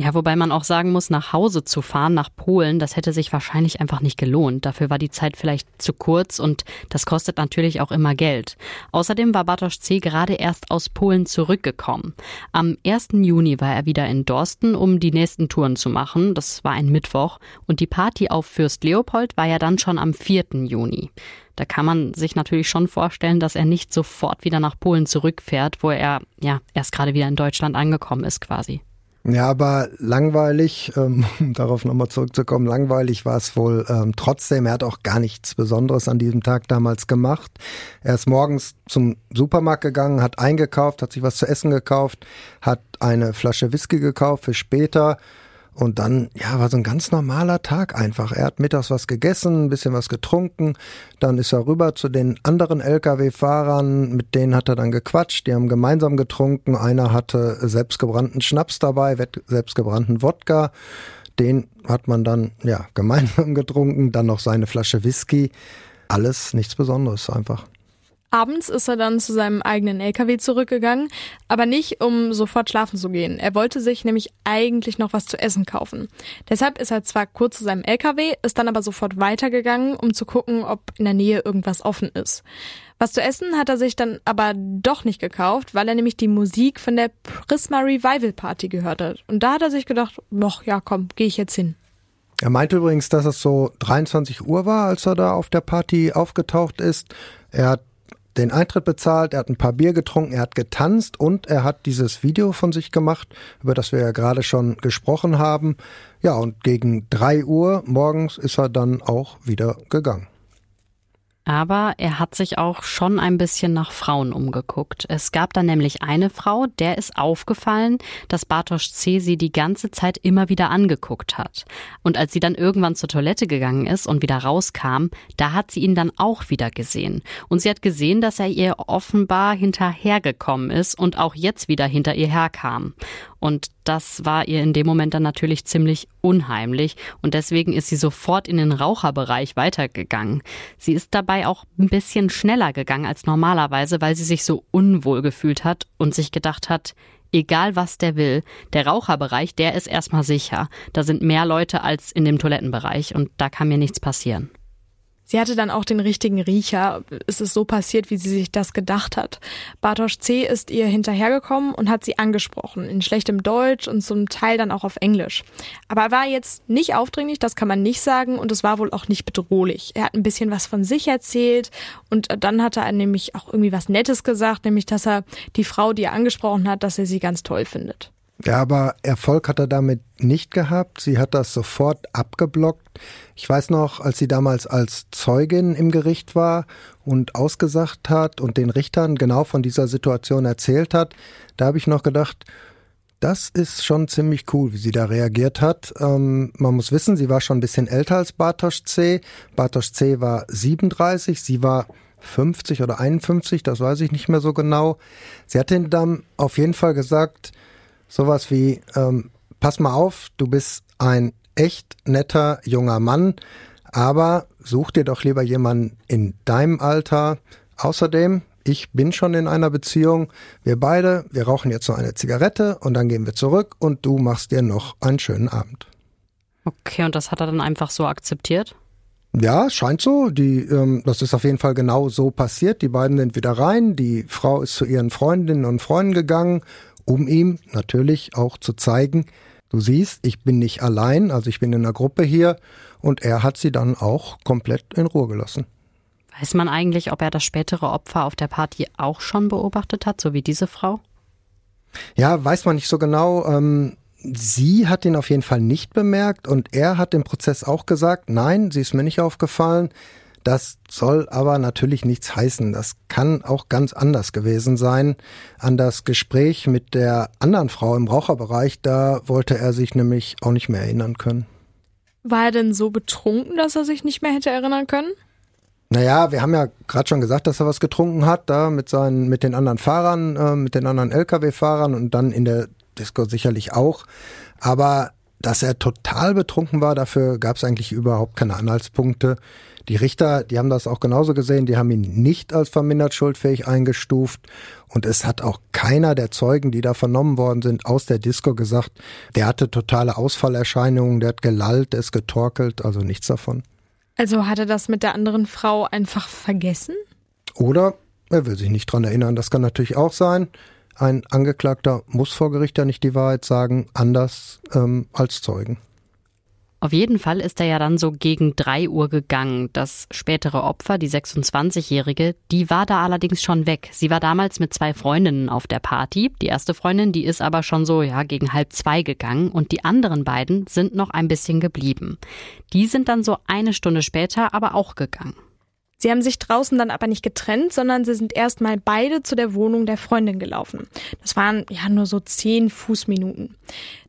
Ja, wobei man auch sagen muss, nach Hause zu fahren, nach Polen, das hätte sich wahrscheinlich einfach nicht gelohnt. Dafür war die Zeit vielleicht zu kurz und das kostet natürlich auch immer Geld. Außerdem war Bartosz C. gerade erst aus Polen zurückgekommen. Am 1. Juni war er wieder in Dorsten, um die nächsten Touren zu machen. Das war ein Mittwoch. Und die Party auf Fürst Leopold war ja dann schon am 4. Juni. Da kann man sich natürlich schon vorstellen, dass er nicht sofort wieder nach Polen zurückfährt, wo er ja erst gerade wieder in Deutschland angekommen ist quasi. Ja, aber langweilig, ähm, um darauf nochmal zurückzukommen, langweilig war es wohl ähm, trotzdem. Er hat auch gar nichts Besonderes an diesem Tag damals gemacht. Er ist morgens zum Supermarkt gegangen, hat eingekauft, hat sich was zu essen gekauft, hat eine Flasche Whisky gekauft für später Und dann, ja, war so ein ganz normaler Tag einfach. Er hat mittags was gegessen, ein bisschen was getrunken. Dann ist er rüber zu den anderen Lkw-Fahrern. Mit denen hat er dann gequatscht. Die haben gemeinsam getrunken. Einer hatte selbstgebrannten Schnaps dabei, selbstgebrannten Wodka. Den hat man dann, ja, gemeinsam getrunken. Dann noch seine Flasche Whisky. Alles nichts Besonderes einfach. Abends ist er dann zu seinem eigenen LKW zurückgegangen, aber nicht, um sofort schlafen zu gehen. Er wollte sich nämlich eigentlich noch was zu essen kaufen. Deshalb ist er zwar kurz zu seinem LKW, ist dann aber sofort weitergegangen, um zu gucken, ob in der Nähe irgendwas offen ist. Was zu essen hat er sich dann aber doch nicht gekauft, weil er nämlich die Musik von der Prisma Revival Party gehört hat. Und da hat er sich gedacht, ach ja, komm, gehe ich jetzt hin. Er meinte übrigens, dass es so 23 Uhr war, als er da auf der Party aufgetaucht ist. Er hat den Eintritt bezahlt, er hat ein paar Bier getrunken, er hat getanzt und er hat dieses Video von sich gemacht, über das wir ja gerade schon gesprochen haben. Ja, und gegen drei Uhr morgens ist er dann auch wieder gegangen. Aber er hat sich auch schon ein bisschen nach Frauen umgeguckt. Es gab da nämlich eine Frau, der ist aufgefallen, dass Bartosz C. sie die ganze Zeit immer wieder angeguckt hat. Und als sie dann irgendwann zur Toilette gegangen ist und wieder rauskam, da hat sie ihn dann auch wieder gesehen. Und sie hat gesehen, dass er ihr offenbar hinterhergekommen ist und auch jetzt wieder hinter ihr herkam. Und das war ihr in dem Moment dann natürlich ziemlich unheimlich und deswegen ist sie sofort in den Raucherbereich weitergegangen. Sie ist dabei auch ein bisschen schneller gegangen als normalerweise, weil sie sich so unwohl gefühlt hat und sich gedacht hat, egal was der will, der Raucherbereich, der ist erstmal sicher. Da sind mehr Leute als in dem Toilettenbereich und da kann mir nichts passieren. Sie hatte dann auch den richtigen Riecher. Es ist so passiert, wie sie sich das gedacht hat. Bartosz C. ist ihr hinterhergekommen und hat sie angesprochen, in schlechtem Deutsch und zum Teil dann auch auf Englisch. Aber er war jetzt nicht aufdringlich, das kann man nicht sagen, und es war wohl auch nicht bedrohlich. Er hat ein bisschen was von sich erzählt und dann hat er nämlich auch irgendwie was Nettes gesagt, nämlich dass er die Frau, die er angesprochen hat, dass er sie ganz toll findet. Ja, aber Erfolg hat er damit nicht gehabt. Sie hat das sofort abgeblockt. Ich weiß noch, als sie damals als Zeugin im Gericht war und ausgesagt hat und den Richtern genau von dieser Situation erzählt hat, da habe ich noch gedacht, das ist schon ziemlich cool, wie sie da reagiert hat. Ähm, man muss wissen, sie war schon ein bisschen älter als Bartosz C. Bartosz C. war 37, sie war 50 oder 51, das weiß ich nicht mehr so genau. Sie hat den dann auf jeden Fall gesagt, sowas wie, ähm, pass mal auf, du bist ein echt netter junger Mann, aber such dir doch lieber jemanden in deinem Alter. Außerdem, ich bin schon in einer Beziehung. Wir beide, wir rauchen jetzt noch eine Zigarette und dann gehen wir zurück und du machst dir noch einen schönen Abend. Okay, und das hat er dann einfach so akzeptiert? Ja, scheint so. Die, ähm, das ist auf jeden Fall genau so passiert. Die beiden sind wieder rein. Die Frau ist zu ihren Freundinnen und Freunden gegangen um ihm natürlich auch zu zeigen, du siehst, ich bin nicht allein, also ich bin in einer Gruppe hier und er hat sie dann auch komplett in Ruhe gelassen. Weiß man eigentlich, ob er das spätere Opfer auf der Party auch schon beobachtet hat, so wie diese Frau? Ja, weiß man nicht so genau. Ähm, sie hat ihn auf jeden Fall nicht bemerkt und er hat im Prozess auch gesagt, nein, sie ist mir nicht aufgefallen. Das soll aber natürlich nichts heißen. Das kann auch ganz anders gewesen sein. An das Gespräch mit der anderen Frau im Raucherbereich, da wollte er sich nämlich auch nicht mehr erinnern können. War er denn so betrunken, dass er sich nicht mehr hätte erinnern können? Naja, wir haben ja gerade schon gesagt, dass er was getrunken hat, da mit seinen, mit den anderen Fahrern, äh, mit den anderen Lkw-Fahrern und dann in der Disco sicherlich auch. Aber dass er total betrunken war, dafür gab es eigentlich überhaupt keine Anhaltspunkte. Die Richter, die haben das auch genauso gesehen, die haben ihn nicht als vermindert schuldfähig eingestuft und es hat auch keiner der Zeugen, die da vernommen worden sind, aus der Disco gesagt, der hatte totale Ausfallerscheinungen, der hat gelallt, der ist getorkelt, also nichts davon. Also hat er das mit der anderen Frau einfach vergessen? Oder er will sich nicht dran erinnern, das kann natürlich auch sein. Ein Angeklagter muss vor Gericht ja nicht die Wahrheit sagen, anders ähm, als Zeugen. Auf jeden Fall ist er ja dann so gegen drei Uhr gegangen. Das spätere Opfer, die 26-Jährige, die war da allerdings schon weg. Sie war damals mit zwei Freundinnen auf der Party. Die erste Freundin, die ist aber schon so, ja, gegen halb zwei gegangen und die anderen beiden sind noch ein bisschen geblieben. Die sind dann so eine Stunde später aber auch gegangen. Sie haben sich draußen dann aber nicht getrennt, sondern sie sind erstmal beide zu der Wohnung der Freundin gelaufen. Das waren ja nur so zehn Fußminuten.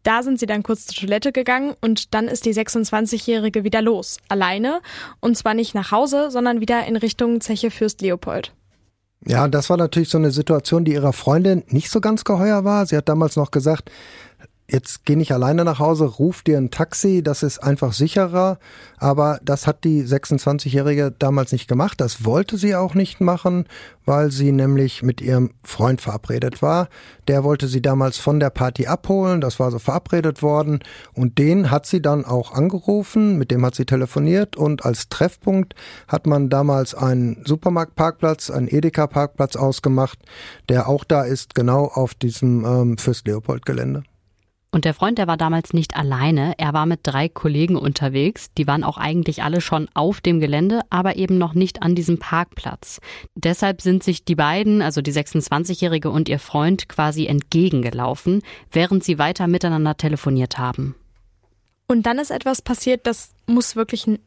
Da sind sie dann kurz zur Toilette gegangen und dann ist die 26-Jährige wieder los. Alleine. Und zwar nicht nach Hause, sondern wieder in Richtung Zeche Fürst Leopold. Ja, das war natürlich so eine Situation, die ihrer Freundin nicht so ganz geheuer war. Sie hat damals noch gesagt, jetzt geh nicht alleine nach Hause, ruf dir ein Taxi, das ist einfach sicherer. Aber das hat die 26-Jährige damals nicht gemacht. Das wollte sie auch nicht machen, weil sie nämlich mit ihrem Freund verabredet war. Der wollte sie damals von der Party abholen, das war so verabredet worden. Und den hat sie dann auch angerufen, mit dem hat sie telefoniert und als Treffpunkt hat man damals einen Supermarktparkplatz, einen Edeka-Parkplatz ausgemacht, der auch da ist, genau auf diesem ähm, Fürst-Leopold-Gelände. Und der Freund, der war damals nicht alleine. Er war mit drei Kollegen unterwegs. Die waren auch eigentlich alle schon auf dem Gelände, aber eben noch nicht an diesem Parkplatz. Deshalb sind sich die beiden, also die 26-Jährige und ihr Freund, quasi entgegengelaufen, während sie weiter miteinander telefoniert haben. Und dann ist etwas passiert, das muss wirklich ein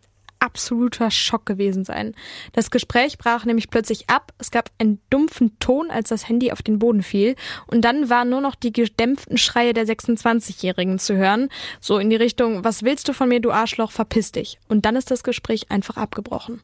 absoluter Schock gewesen sein. Das Gespräch brach nämlich plötzlich ab, es gab einen dumpfen Ton, als das Handy auf den Boden fiel, und dann waren nur noch die gedämpften Schreie der 26-Jährigen zu hören, so in die Richtung, was willst du von mir, du Arschloch, verpiss dich. Und dann ist das Gespräch einfach abgebrochen.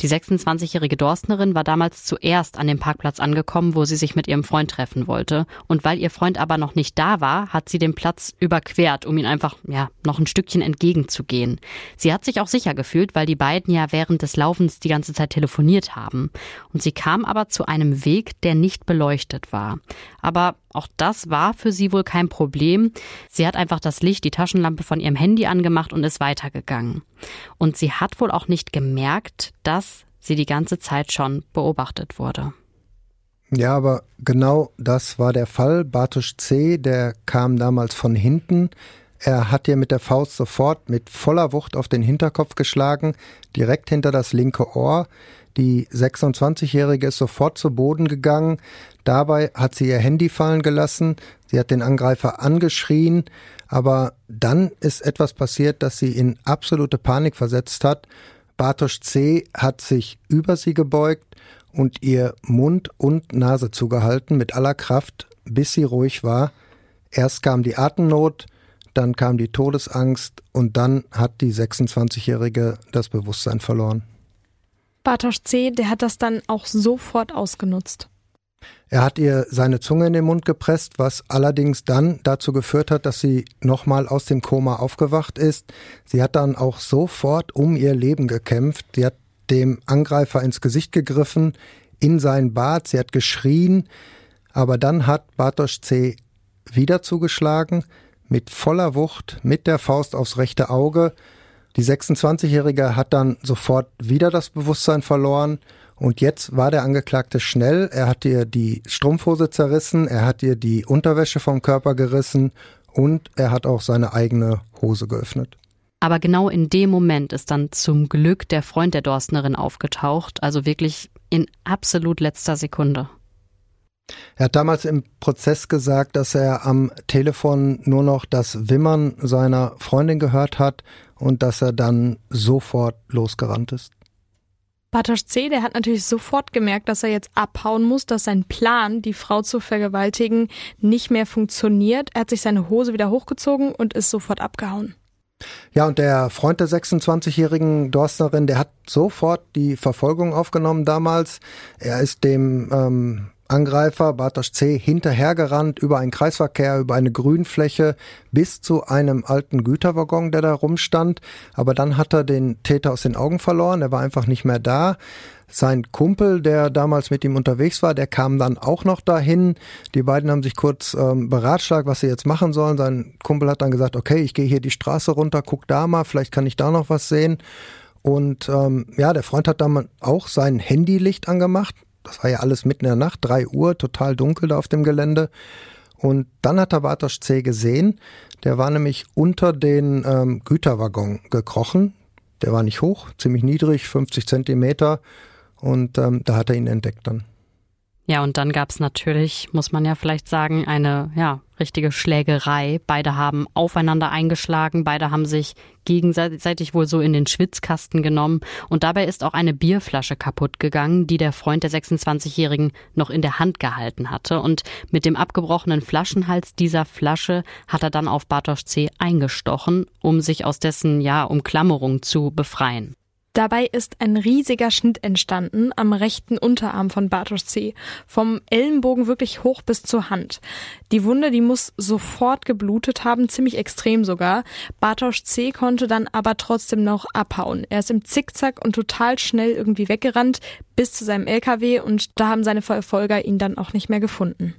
Die 26-jährige Dorstnerin war damals zuerst an dem Parkplatz angekommen, wo sie sich mit ihrem Freund treffen wollte. Und weil ihr Freund aber noch nicht da war, hat sie den Platz überquert, um ihn einfach, ja, noch ein Stückchen entgegenzugehen. Sie hat sich auch sicher gefühlt, weil die beiden ja während des Laufens die ganze Zeit telefoniert haben. Und sie kam aber zu einem Weg, der nicht beleuchtet war. Aber auch das war für sie wohl kein Problem. Sie hat einfach das Licht, die Taschenlampe von ihrem Handy angemacht und ist weitergegangen. Und sie hat wohl auch nicht gemerkt, dass sie die ganze Zeit schon beobachtet wurde. Ja, aber genau das war der Fall. Bartosz C., der kam damals von hinten. Er hat ihr mit der Faust sofort mit voller Wucht auf den Hinterkopf geschlagen, direkt hinter das linke Ohr. Die 26-Jährige ist sofort zu Boden gegangen. Dabei hat sie ihr Handy fallen gelassen. Sie hat den Angreifer angeschrien. Aber dann ist etwas passiert, das sie in absolute Panik versetzt hat. Bartosz C. hat sich über sie gebeugt und ihr Mund und Nase zugehalten mit aller Kraft, bis sie ruhig war. Erst kam die Atemnot, dann kam die Todesangst und dann hat die 26-Jährige das Bewusstsein verloren. Bartosz C., der hat das dann auch sofort ausgenutzt. Er hat ihr seine Zunge in den Mund gepresst, was allerdings dann dazu geführt hat, dass sie nochmal aus dem Koma aufgewacht ist. Sie hat dann auch sofort um ihr Leben gekämpft. Sie hat dem Angreifer ins Gesicht gegriffen, in sein Bad, sie hat geschrien, aber dann hat Bartosz C. wieder zugeschlagen, mit voller Wucht, mit der Faust aufs rechte Auge. Die 26-Jährige hat dann sofort wieder das Bewusstsein verloren und jetzt war der Angeklagte schnell. Er hat ihr die Strumpfhose zerrissen, er hat ihr die Unterwäsche vom Körper gerissen und er hat auch seine eigene Hose geöffnet. Aber genau in dem Moment ist dann zum Glück der Freund der Dorstnerin aufgetaucht, also wirklich in absolut letzter Sekunde. Er hat damals im Prozess gesagt, dass er am Telefon nur noch das Wimmern seiner Freundin gehört hat und dass er dann sofort losgerannt ist. Bartosz C., der hat natürlich sofort gemerkt, dass er jetzt abhauen muss, dass sein Plan, die Frau zu vergewaltigen, nicht mehr funktioniert. Er hat sich seine Hose wieder hochgezogen und ist sofort abgehauen. Ja, und der Freund der 26-jährigen Dorstnerin, der hat sofort die Verfolgung aufgenommen damals. Er ist dem ähm, Angreifer Bartosz C. hinterhergerannt über einen Kreisverkehr, über eine Grünfläche bis zu einem alten Güterwaggon, der da rumstand. Aber dann hat er den Täter aus den Augen verloren. Er war einfach nicht mehr da. Sein Kumpel, der damals mit ihm unterwegs war, der kam dann auch noch dahin. Die beiden haben sich kurz ähm, beratschlagt, was sie jetzt machen sollen. Sein Kumpel hat dann gesagt, okay, ich gehe hier die Straße runter, guck da mal, vielleicht kann ich da noch was sehen. Und ähm, ja, der Freund hat dann auch sein Handylicht angemacht, das war ja alles mitten in der Nacht, drei Uhr, total dunkel da auf dem Gelände. Und dann hat der Bartosz C. gesehen, der war nämlich unter den ähm, Güterwaggon gekrochen. Der war nicht hoch, ziemlich niedrig, 50 Zentimeter. Und ähm, da hat er ihn entdeckt dann. Ja, und dann gab es natürlich, muss man ja vielleicht sagen, eine ja, richtige Schlägerei. Beide haben aufeinander eingeschlagen, beide haben sich gegenseitig wohl so in den Schwitzkasten genommen und dabei ist auch eine Bierflasche kaputt gegangen, die der Freund der 26-Jährigen noch in der Hand gehalten hatte und mit dem abgebrochenen Flaschenhals dieser Flasche hat er dann auf Bartosz C. eingestochen, um sich aus dessen ja Umklammerung zu befreien. Dabei ist ein riesiger Schnitt entstanden am rechten Unterarm von Bartosz C. Vom Ellenbogen wirklich hoch bis zur Hand. Die Wunde, die muss sofort geblutet haben, ziemlich extrem sogar. Bartosz C. konnte dann aber trotzdem noch abhauen. Er ist im Zickzack und total schnell irgendwie weggerannt bis zu seinem LKW und da haben seine Verfolger ihn dann auch nicht mehr gefunden.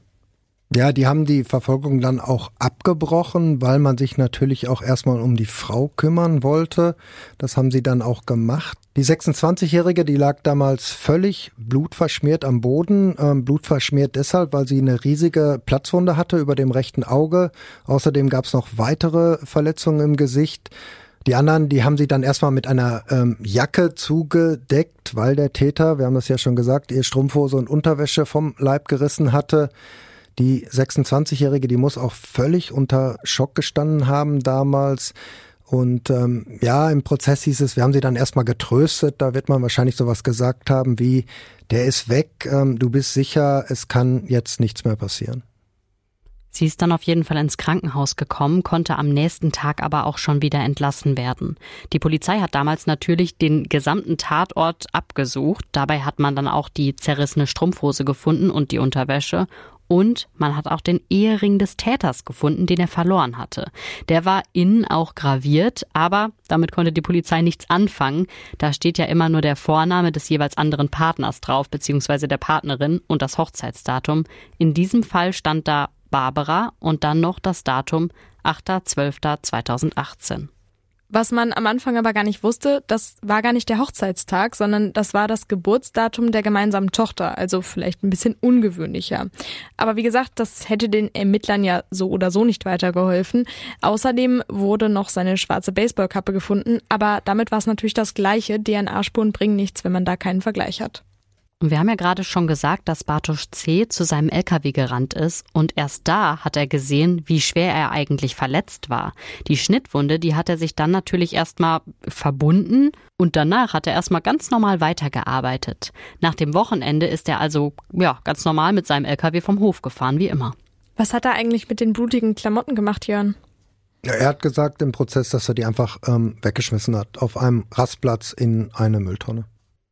Ja, die haben die Verfolgung dann auch abgebrochen, weil man sich natürlich auch erstmal um die Frau kümmern wollte. Das haben sie dann auch gemacht. Die 26-Jährige, die lag damals völlig blutverschmiert am Boden. Ähm, blutverschmiert deshalb, weil sie eine riesige Platzwunde hatte über dem rechten Auge. Außerdem gab es noch weitere Verletzungen im Gesicht. Die anderen, die haben sie dann erstmal mit einer ähm, Jacke zugedeckt, weil der Täter, wir haben das ja schon gesagt, ihr Strumpfhose und Unterwäsche vom Leib gerissen hatte. Die 26-Jährige, die muss auch völlig unter Schock gestanden haben damals. Und ähm, ja, im Prozess hieß es, wir haben sie dann erstmal getröstet. Da wird man wahrscheinlich sowas gesagt haben wie, der ist weg, ähm, du bist sicher, es kann jetzt nichts mehr passieren. Sie ist dann auf jeden Fall ins Krankenhaus gekommen, konnte am nächsten Tag aber auch schon wieder entlassen werden. Die Polizei hat damals natürlich den gesamten Tatort abgesucht. Dabei hat man dann auch die zerrissene Strumpfhose gefunden und die Unterwäsche. Und man hat auch den Ehering des Täters gefunden, den er verloren hatte. Der war innen auch graviert, aber damit konnte die Polizei nichts anfangen. Da steht ja immer nur der Vorname des jeweils anderen Partners drauf, beziehungsweise der Partnerin und das Hochzeitsdatum. In diesem Fall stand da Barbara und dann noch das Datum 8.12.2018. Was man am Anfang aber gar nicht wusste, das war gar nicht der Hochzeitstag, sondern das war das Geburtsdatum der gemeinsamen Tochter, also vielleicht ein bisschen ungewöhnlicher. Aber wie gesagt, das hätte den Ermittlern ja so oder so nicht weitergeholfen. Außerdem wurde noch seine schwarze Baseballkappe gefunden, aber damit war es natürlich das gleiche. DNA-Spuren bringen nichts, wenn man da keinen Vergleich hat. Und wir haben ja gerade schon gesagt, dass Bartosz C. zu seinem LKW gerannt ist und erst da hat er gesehen, wie schwer er eigentlich verletzt war. Die Schnittwunde, die hat er sich dann natürlich erstmal verbunden und danach hat er erstmal ganz normal weitergearbeitet. Nach dem Wochenende ist er also, ja, ganz normal mit seinem LKW vom Hof gefahren, wie immer. Was hat er eigentlich mit den blutigen Klamotten gemacht, Jörn? Ja, er hat gesagt im Prozess, dass er die einfach ähm, weggeschmissen hat auf einem Rastplatz in eine Mülltonne.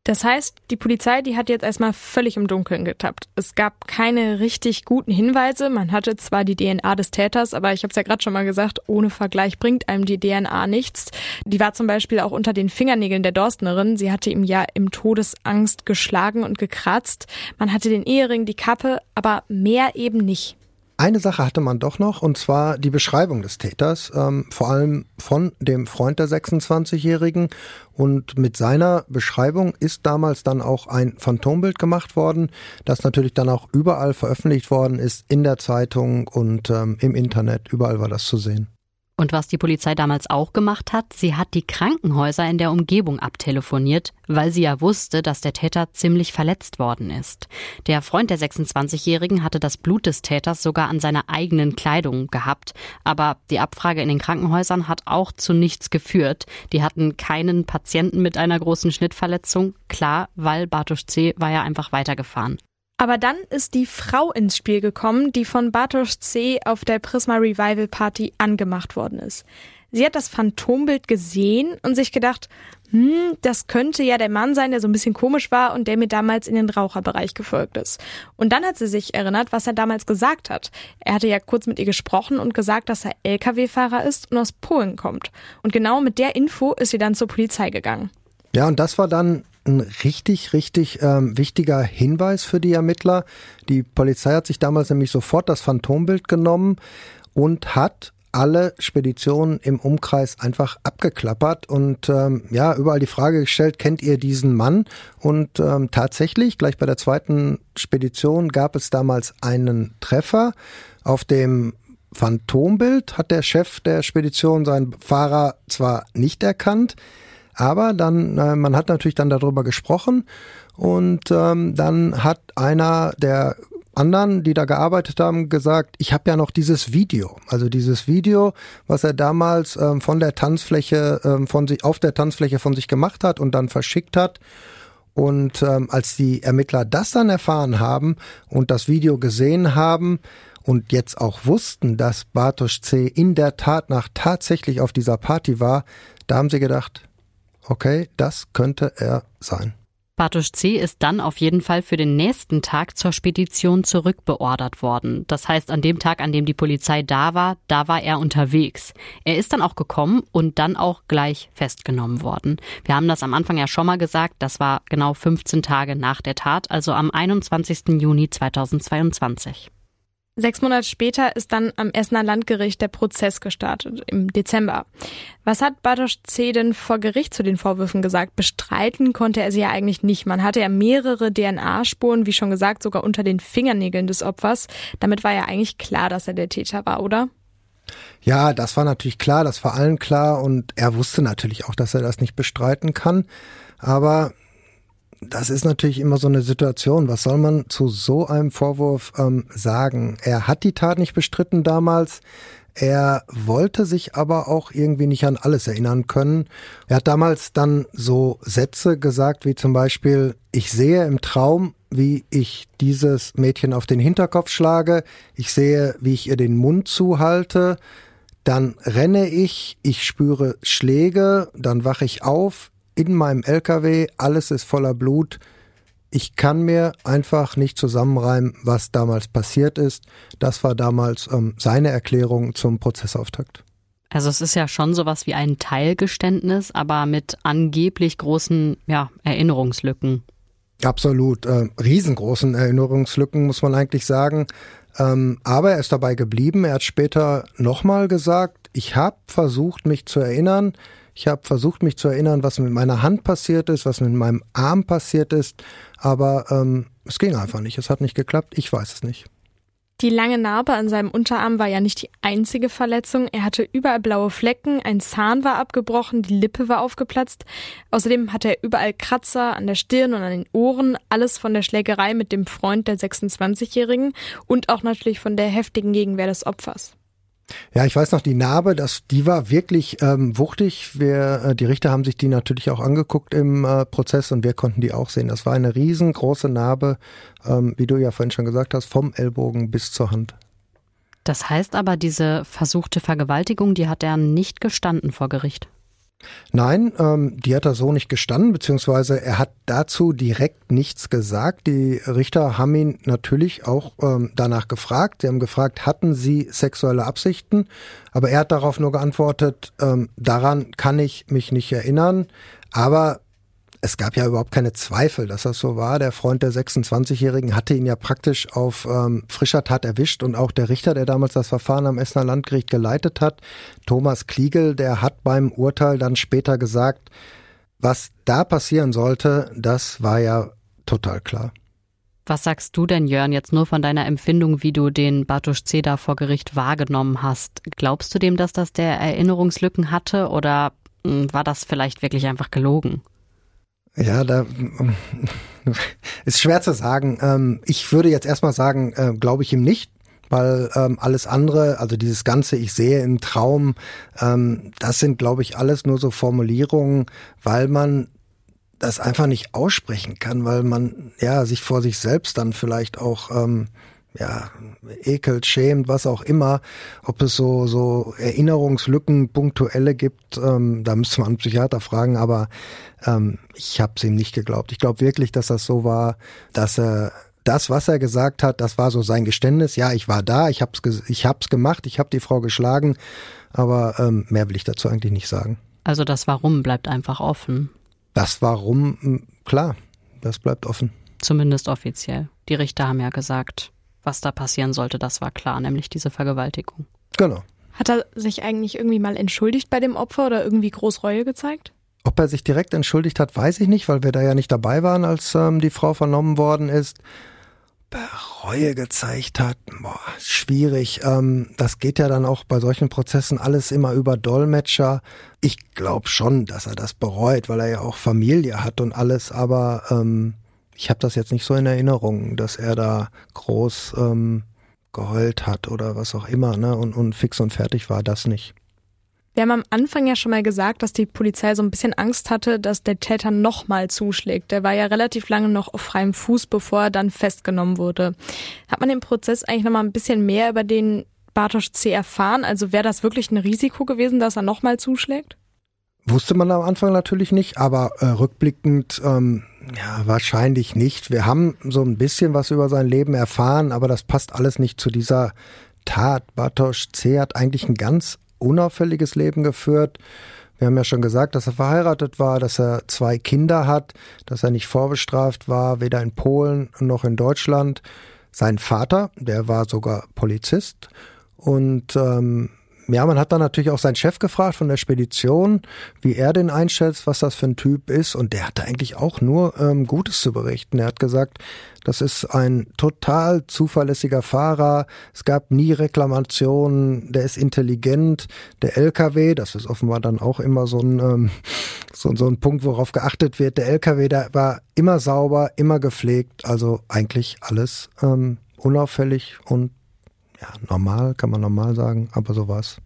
Das heißt, die Polizei, die hat jetzt erstmal völlig im Dunkeln getappt. Es gab keine richtig guten Hinweise. Man hatte zwar die DNA des Täters, aber ich habe es ja gerade schon mal gesagt, ohne Vergleich bringt einem die DNA nichts. Die war zum Beispiel auch unter den Fingernägeln der Dorstnerin. Sie hatte ihm ja im Todesangst geschlagen und gekratzt. Man hatte den Ehering, die Kappe, aber mehr eben nicht. Eine Sache hatte man doch noch, und zwar die Beschreibung des Täters, ähm, vor allem von dem Freund der 26-Jährigen. Und mit seiner Beschreibung ist damals dann auch ein Phantombild gemacht worden, das natürlich dann auch überall veröffentlicht worden ist, in der Zeitung und ähm, im Internet. Überall war das zu sehen. Und was die Polizei damals auch gemacht hat, sie hat die Krankenhäuser in der Umgebung abtelefoniert, weil sie ja wusste, dass der Täter ziemlich verletzt worden ist. Der Freund der 26-Jährigen hatte das Blut des Täters sogar an seiner eigenen Kleidung gehabt, aber die Abfrage in den Krankenhäusern hat auch zu nichts geführt. Die hatten keinen Patienten mit einer großen Schnittverletzung, klar, weil Bartosz C. war ja einfach weitergefahren. Aber dann ist die Frau ins Spiel gekommen, die von Bartosz C. auf der Prisma Revival Party angemacht worden ist. Sie hat das Phantombild gesehen und sich gedacht, hm, das könnte ja der Mann sein, der so ein bisschen komisch war und der mir damals in den Raucherbereich gefolgt ist. Und dann hat sie sich erinnert, was er damals gesagt hat. Er hatte ja kurz mit ihr gesprochen und gesagt, dass er Lkw-Fahrer ist und aus Polen kommt. Und genau mit der Info ist sie dann zur Polizei gegangen. Ja, und das war dann ein richtig, richtig ähm, wichtiger Hinweis für die Ermittler. Die Polizei hat sich damals nämlich sofort das Phantombild genommen und hat alle Speditionen im Umkreis einfach abgeklappert und ähm, ja, überall die Frage gestellt, kennt ihr diesen Mann? Und ähm, tatsächlich, gleich bei der zweiten Spedition gab es damals einen Treffer. Auf dem Phantombild hat der Chef der Spedition seinen Fahrer zwar nicht erkannt, Aber dann, äh, man hat natürlich dann darüber gesprochen und ähm, dann hat einer der anderen, die da gearbeitet haben, gesagt, ich habe ja noch dieses Video, also dieses Video, was er damals ähm, von der Tanzfläche ähm, von sich auf der Tanzfläche von sich gemacht hat und dann verschickt hat. Und ähm, als die Ermittler das dann erfahren haben und das Video gesehen haben und jetzt auch wussten, dass Bartosz C. in der Tat nach tatsächlich auf dieser Party war, da haben sie gedacht, okay, das könnte er sein. Bartosz C. ist dann auf jeden Fall für den nächsten Tag zur Spedition zurückbeordert worden. Das heißt, an dem Tag, an dem die Polizei da war, da war er unterwegs. Er ist dann auch gekommen und dann auch gleich festgenommen worden. Wir haben das am Anfang ja schon mal gesagt, das war genau 15 Tage nach der Tat, also am 21. Juni 2022. Sechs Monate später ist dann am Essener Landgericht der Prozess gestartet, im Dezember. Was hat Bartosz C. denn vor Gericht zu den Vorwürfen gesagt? Bestreiten konnte er sie ja eigentlich nicht. Man hatte ja mehrere DNA-Spuren, wie schon gesagt, sogar unter den Fingernägeln des Opfers. Damit war ja eigentlich klar, dass er der Täter war, oder? Ja, das war natürlich klar, das war allen klar und er wusste natürlich auch, dass er das nicht bestreiten kann. Aber das ist natürlich immer so eine Situation. Was soll man zu so einem Vorwurf ähm, sagen? Er hat die Tat nicht bestritten damals. Er wollte sich aber auch irgendwie nicht an alles erinnern können. Er hat damals dann so Sätze gesagt, wie zum Beispiel, ich sehe im Traum, wie ich dieses Mädchen auf den Hinterkopf schlage. Ich sehe, wie ich ihr den Mund zuhalte. Dann renne ich, ich spüre Schläge, dann wache ich auf, in meinem LKW, alles ist voller Blut. Ich kann mir einfach nicht zusammenreimen, was damals passiert ist. Das war damals ähm, seine Erklärung zum Prozessauftakt. Also es ist ja schon sowas wie ein Teilgeständnis, aber mit angeblich großen ja, Erinnerungslücken. Absolut, äh, riesengroßen Erinnerungslücken muss man eigentlich sagen. Ähm, aber er ist dabei geblieben. Er hat später nochmal gesagt, ich habe versucht, mich zu erinnern. Ich habe versucht, mich zu erinnern, was mit meiner Hand passiert ist, was mit meinem Arm passiert ist, aber ähm, es ging einfach nicht. Es hat nicht geklappt. Ich weiß es nicht. Die lange Narbe an seinem Unterarm war ja nicht die einzige Verletzung. Er hatte überall blaue Flecken, ein Zahn war abgebrochen, die Lippe war aufgeplatzt. Außerdem hatte er überall Kratzer an der Stirn und an den Ohren, alles von der Schlägerei mit dem Freund der 26-Jährigen und auch natürlich von der heftigen Gegenwehr des Opfers. Ja, ich weiß noch, die Narbe, das, die war wirklich ähm, wuchtig. Wir, äh, die Richter haben sich die natürlich auch angeguckt im äh, Prozess und wir konnten die auch sehen. Das war eine riesengroße Narbe, ähm, wie du ja vorhin schon gesagt hast, vom Ellbogen bis zur Hand. Das heißt aber, diese versuchte Vergewaltigung, die hat er nicht gestanden vor Gericht. Nein, ähm, die hat er so nicht gestanden, beziehungsweise er hat dazu direkt nichts gesagt. Die Richter haben ihn natürlich auch ähm, danach gefragt. Sie haben gefragt, hatten Sie sexuelle Absichten? Aber er hat darauf nur geantwortet, ähm, daran kann ich mich nicht erinnern. Aber es gab ja überhaupt keine Zweifel, dass das so war. Der Freund der 26-Jährigen hatte ihn ja praktisch auf ähm, frischer Tat erwischt und auch der Richter, der damals das Verfahren am Essener Landgericht geleitet hat, Thomas Kliegel, der hat beim Urteil dann später gesagt, was da passieren sollte, das war ja total klar. Was sagst du denn, Jörn, jetzt nur von deiner Empfindung, wie du den Bartosz Ceda vor Gericht wahrgenommen hast? Glaubst du dem, dass das der Erinnerungslücken hatte oder hm, war das vielleicht wirklich einfach gelogen? Ja, da ist schwer zu sagen. Ähm, ich würde jetzt erstmal sagen, äh, glaube ich ihm nicht, weil ähm, alles andere, also dieses ganze Ich sehe im Traum, ähm, das sind, glaube ich, alles nur so Formulierungen, weil man das einfach nicht aussprechen kann, weil man ja sich vor sich selbst dann vielleicht auch ähm, ja, ekelt, schämt, was auch immer, ob es so, so Erinnerungslücken, punktuelle gibt, ähm, da müsste man einen Psychiater fragen, aber ähm, ich habe es ihm nicht geglaubt. Ich glaube wirklich, dass das so war, dass er das, was er gesagt hat, das war so sein Geständnis. Ja, ich war da, ich hab's, ich hab's gemacht, ich habe die Frau geschlagen, aber ähm, mehr will ich dazu eigentlich nicht sagen. Also das Warum bleibt einfach offen. Das Warum, klar, das bleibt offen. Zumindest offiziell. Die Richter haben ja gesagt, was da passieren sollte, das war klar, nämlich diese Vergewaltigung. Genau. Hat er sich eigentlich irgendwie mal entschuldigt bei dem Opfer oder irgendwie groß Reue gezeigt? Ob er sich direkt entschuldigt hat, weiß ich nicht, weil wir da ja nicht dabei waren, als ähm, die Frau vernommen worden ist. Reue gezeigt hat, boah, schwierig. Ähm, das geht ja dann auch bei solchen Prozessen alles immer über Dolmetscher. Ich glaube schon, dass er das bereut, weil er ja auch Familie hat und alles, aber ähm, ich habe das jetzt nicht so in Erinnerung, dass er da groß ähm, geheult hat oder was auch immer, ne? Und, und fix und fertig war das nicht. Wir haben am Anfang ja schon mal gesagt, dass die Polizei so ein bisschen Angst hatte, dass der Täter nochmal zuschlägt. Der war ja relativ lange noch auf freiem Fuß, bevor er dann festgenommen wurde. Hat man im Prozess eigentlich noch mal ein bisschen mehr über den Bartosz C. erfahren? Also wäre das wirklich ein Risiko gewesen, dass er nochmal zuschlägt? Wusste man am Anfang natürlich nicht, aber äh, rückblickend ähm, ja wahrscheinlich nicht. Wir haben so ein bisschen was über sein Leben erfahren, aber das passt alles nicht zu dieser Tat. Bartosz C. hat eigentlich ein ganz unauffälliges Leben geführt. Wir haben ja schon gesagt, dass er verheiratet war, dass er zwei Kinder hat, dass er nicht vorbestraft war, weder in Polen noch in Deutschland. Sein Vater, der war sogar Polizist und ähm, ja, man hat dann natürlich auch seinen Chef gefragt von der Spedition, wie er den einschätzt, was das für ein Typ ist. Und der hatte eigentlich auch nur ähm, Gutes zu berichten. Er hat gesagt, das ist ein total zuverlässiger Fahrer. Es gab nie Reklamationen. Der ist intelligent. Der LKW, das ist offenbar dann auch immer so ein, ähm, so, so ein Punkt, worauf geachtet wird. Der LKW, der war immer sauber, immer gepflegt. Also eigentlich alles ähm, unauffällig und ja, normal, kann man normal sagen, aber so war's.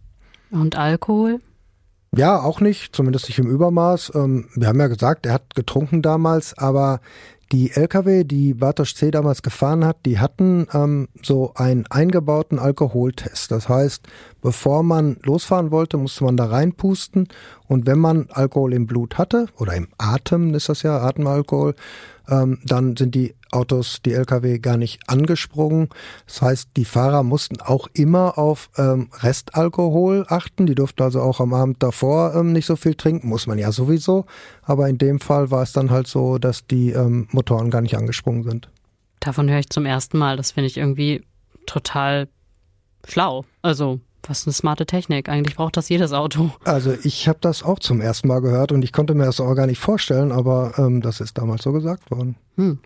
Und Alkohol? Ja, auch nicht, zumindest nicht im Übermaß. Ähm, wir haben ja gesagt, er hat getrunken damals, aber die LKW, die Bartosz C. damals gefahren hat, die hatten ähm, so einen eingebauten Alkoholtest. Das heißt, bevor man losfahren wollte, musste man da reinpusten und wenn man Alkohol im Blut hatte oder im Atem ist das ja Atemalkohol, ähm, dann sind die Autos, die Lkw gar nicht angesprungen. Das heißt, die Fahrer mussten auch immer auf ähm, Restalkohol achten. Die durften also auch am Abend davor ähm, nicht so viel trinken, muss man ja sowieso. Aber in dem Fall war es dann halt so, dass die ähm, Motoren gar nicht angesprungen sind. Davon höre ich zum ersten Mal. Das finde ich irgendwie total schlau. Also was eine smarte Technik. Eigentlich braucht das jedes Auto. Also ich habe das auch zum ersten Mal gehört und ich konnte mir das auch gar nicht vorstellen, aber ähm, das ist damals so gesagt worden. Hm.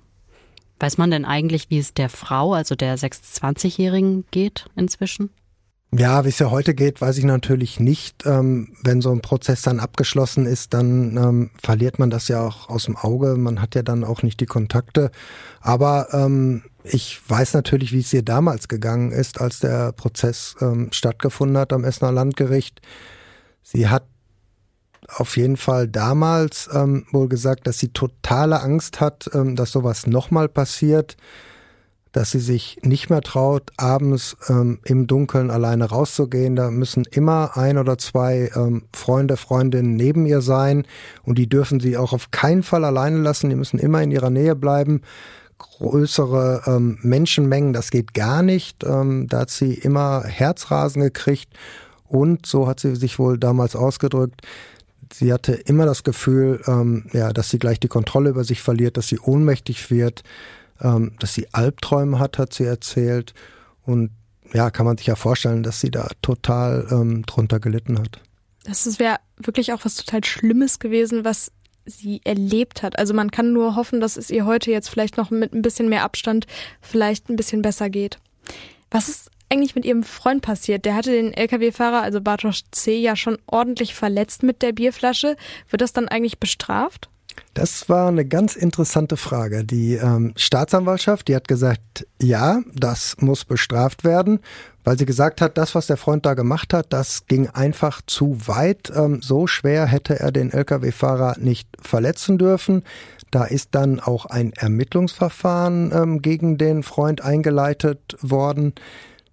Weiß man denn eigentlich, wie es der Frau, also der 26-Jährigen, geht inzwischen? Ja, wie es ja heute geht, weiß ich natürlich nicht. Ähm, wenn so ein Prozess dann abgeschlossen ist, dann ähm, verliert man das ja auch aus dem Auge. Man hat ja dann auch nicht die Kontakte. Aber ähm, ich weiß natürlich, wie es ihr damals gegangen ist, als der Prozess ähm, stattgefunden hat am Essener Landgericht. Sie hat auf jeden Fall damals ähm, wohl gesagt, dass sie totale Angst hat, ähm, dass sowas nochmal passiert dass sie sich nicht mehr traut, abends ähm, im Dunkeln alleine rauszugehen. Da müssen immer ein oder zwei ähm, Freunde, Freundinnen neben ihr sein und die dürfen sie auch auf keinen Fall alleine lassen. Die müssen immer in ihrer Nähe bleiben. Größere ähm, Menschenmengen, das geht gar nicht. Ähm, da hat sie immer Herzrasen gekriegt und so hat sie sich wohl damals ausgedrückt. Sie hatte immer das Gefühl, ähm, ja, dass sie gleich die Kontrolle über sich verliert, dass sie ohnmächtig wird ähm, dass sie Albträume hat, hat sie erzählt. Und ja, kann man sich ja vorstellen, dass sie da total ähm, drunter gelitten hat. Das wäre wirklich auch was total Schlimmes gewesen, was sie erlebt hat. Also man kann nur hoffen, dass es ihr heute jetzt vielleicht noch mit ein bisschen mehr Abstand vielleicht ein bisschen besser geht. Was ist eigentlich mit ihrem Freund passiert? Der hatte den Lkw-Fahrer, also Bartosz C., ja schon ordentlich verletzt mit der Bierflasche. Wird das dann eigentlich bestraft? Das war eine ganz interessante Frage. Die ähm, Staatsanwaltschaft, die hat gesagt, ja, das muss bestraft werden, weil sie gesagt hat, das, was der Freund da gemacht hat, das ging einfach zu weit. Ähm, so schwer hätte er den Lkw-Fahrer nicht verletzen dürfen. Da ist dann auch ein Ermittlungsverfahren ähm, gegen den Freund eingeleitet worden.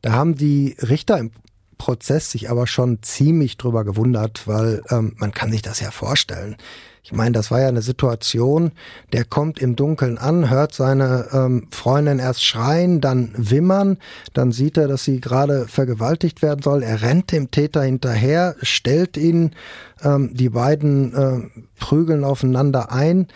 Da haben die Richter im Prozess sich aber schon ziemlich drüber gewundert, weil ähm, man kann sich das ja vorstellen. Ich meine, das war ja eine Situation, der kommt im Dunkeln an, hört seine ähm, Freundin erst schreien, dann wimmern, dann sieht er, dass sie gerade vergewaltigt werden soll. Er rennt dem Täter hinterher, stellt ihn, ähm, die beiden äh, prügeln aufeinander ein.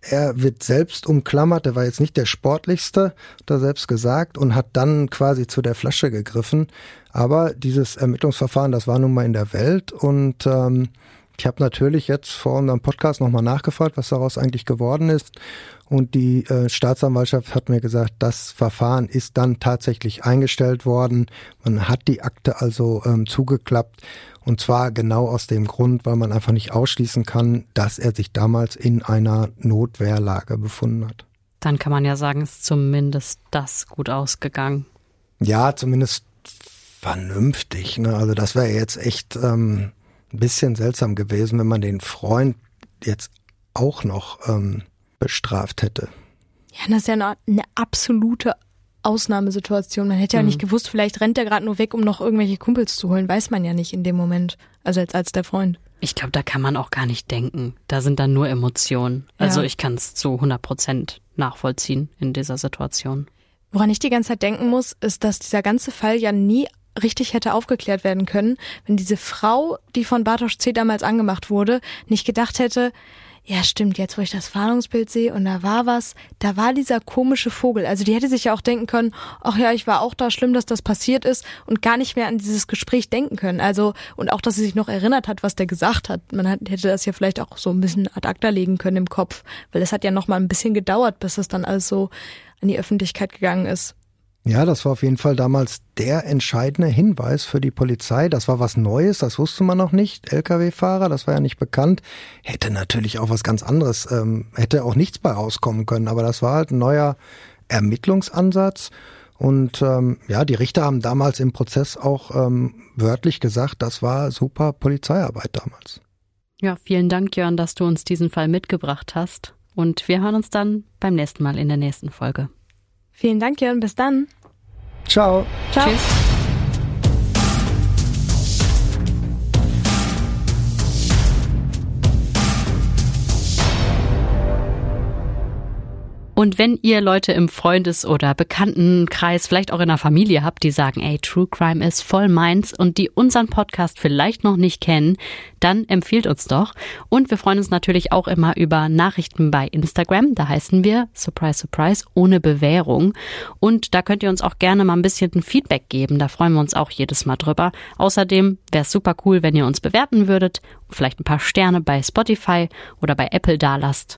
Er wird selbst umklammert, er war jetzt nicht der sportlichste, er selbst gesagt, und hat dann quasi zu der Flasche gegriffen. Aber dieses Ermittlungsverfahren, das war nun mal in der Welt und ähm, Ich habe natürlich jetzt vor unserem Podcast nochmal nachgefragt, was daraus eigentlich geworden ist. Und die äh, Staatsanwaltschaft hat mir gesagt, das Verfahren ist dann tatsächlich eingestellt worden. Man hat die Akte also ähm, zugeklappt. Und zwar genau aus dem Grund, weil man einfach nicht ausschließen kann, dass er sich damals in einer Notwehrlage befunden hat. Dann kann man ja sagen, ist zumindest das gut ausgegangen. Ja, zumindest vernünftig. Ne? Also das wäre jetzt echt ähm, ein bisschen seltsam gewesen, wenn man den Freund jetzt auch noch ähm, bestraft hätte. Ja, das ist ja eine, eine absolute Ausnahmesituation. Man hätte ja mhm. nicht gewusst, vielleicht rennt er gerade nur weg, um noch irgendwelche Kumpels zu holen. Weiß man ja nicht in dem Moment. Also als, als der Freund. Ich glaube, da kann man auch gar nicht denken. Da sind dann nur Emotionen. Also ja. ich kann es zu 100 Prozent nachvollziehen in dieser Situation. Woran ich die ganze Zeit denken muss, ist, dass dieser ganze Fall ja nie richtig hätte aufgeklärt werden können, wenn diese Frau, die von Bartosz C. damals angemacht wurde, nicht gedacht hätte, ja stimmt, jetzt wo ich das Fahndungsbild sehe und da war was, da war dieser komische Vogel. Also die hätte sich ja auch denken können, ach ja, ich war auch da, schlimm, dass das passiert ist und gar nicht mehr an dieses Gespräch denken können. Also und auch, dass sie sich noch erinnert hat, was der gesagt hat. Man hat, hätte das ja vielleicht auch so ein bisschen ad acta legen können im Kopf, weil es hat ja noch mal ein bisschen gedauert, bis es dann alles so an die Öffentlichkeit gegangen ist. Ja, das war auf jeden Fall damals der entscheidende Hinweis für die Polizei. Das war was Neues, das wusste man noch nicht. Lkw-Fahrer, das war ja nicht bekannt. Hätte natürlich auch was ganz anderes, ähm, hätte auch nichts bei rauskommen können. Aber das war halt ein neuer Ermittlungsansatz. Und ähm, ja, die Richter haben damals im Prozess auch ähm, wörtlich gesagt, das war super Polizeiarbeit damals. Ja, vielen Dank, Jörn, dass du uns diesen Fall mitgebracht hast. Und wir hören uns dann beim nächsten Mal in der nächsten Folge. Vielen Dank, Jörn. Bis dann. Ciao. Ciao. Tschüss. Und wenn ihr Leute im Freundes- oder Bekanntenkreis, vielleicht auch in der Familie habt, die sagen, ey, True Crime ist voll meins und die unseren Podcast vielleicht noch nicht kennen, dann empfiehlt uns doch. Und wir freuen uns natürlich auch immer über Nachrichten bei Instagram. Da heißen wir Surprise Surprise ohne Bewährung. Und da könnt ihr uns auch gerne mal ein bisschen Feedback geben. Da freuen wir uns auch jedes Mal drüber. Außerdem wäre es super cool, wenn ihr uns bewerten würdet, vielleicht ein paar Sterne bei Spotify oder bei Apple dalasst.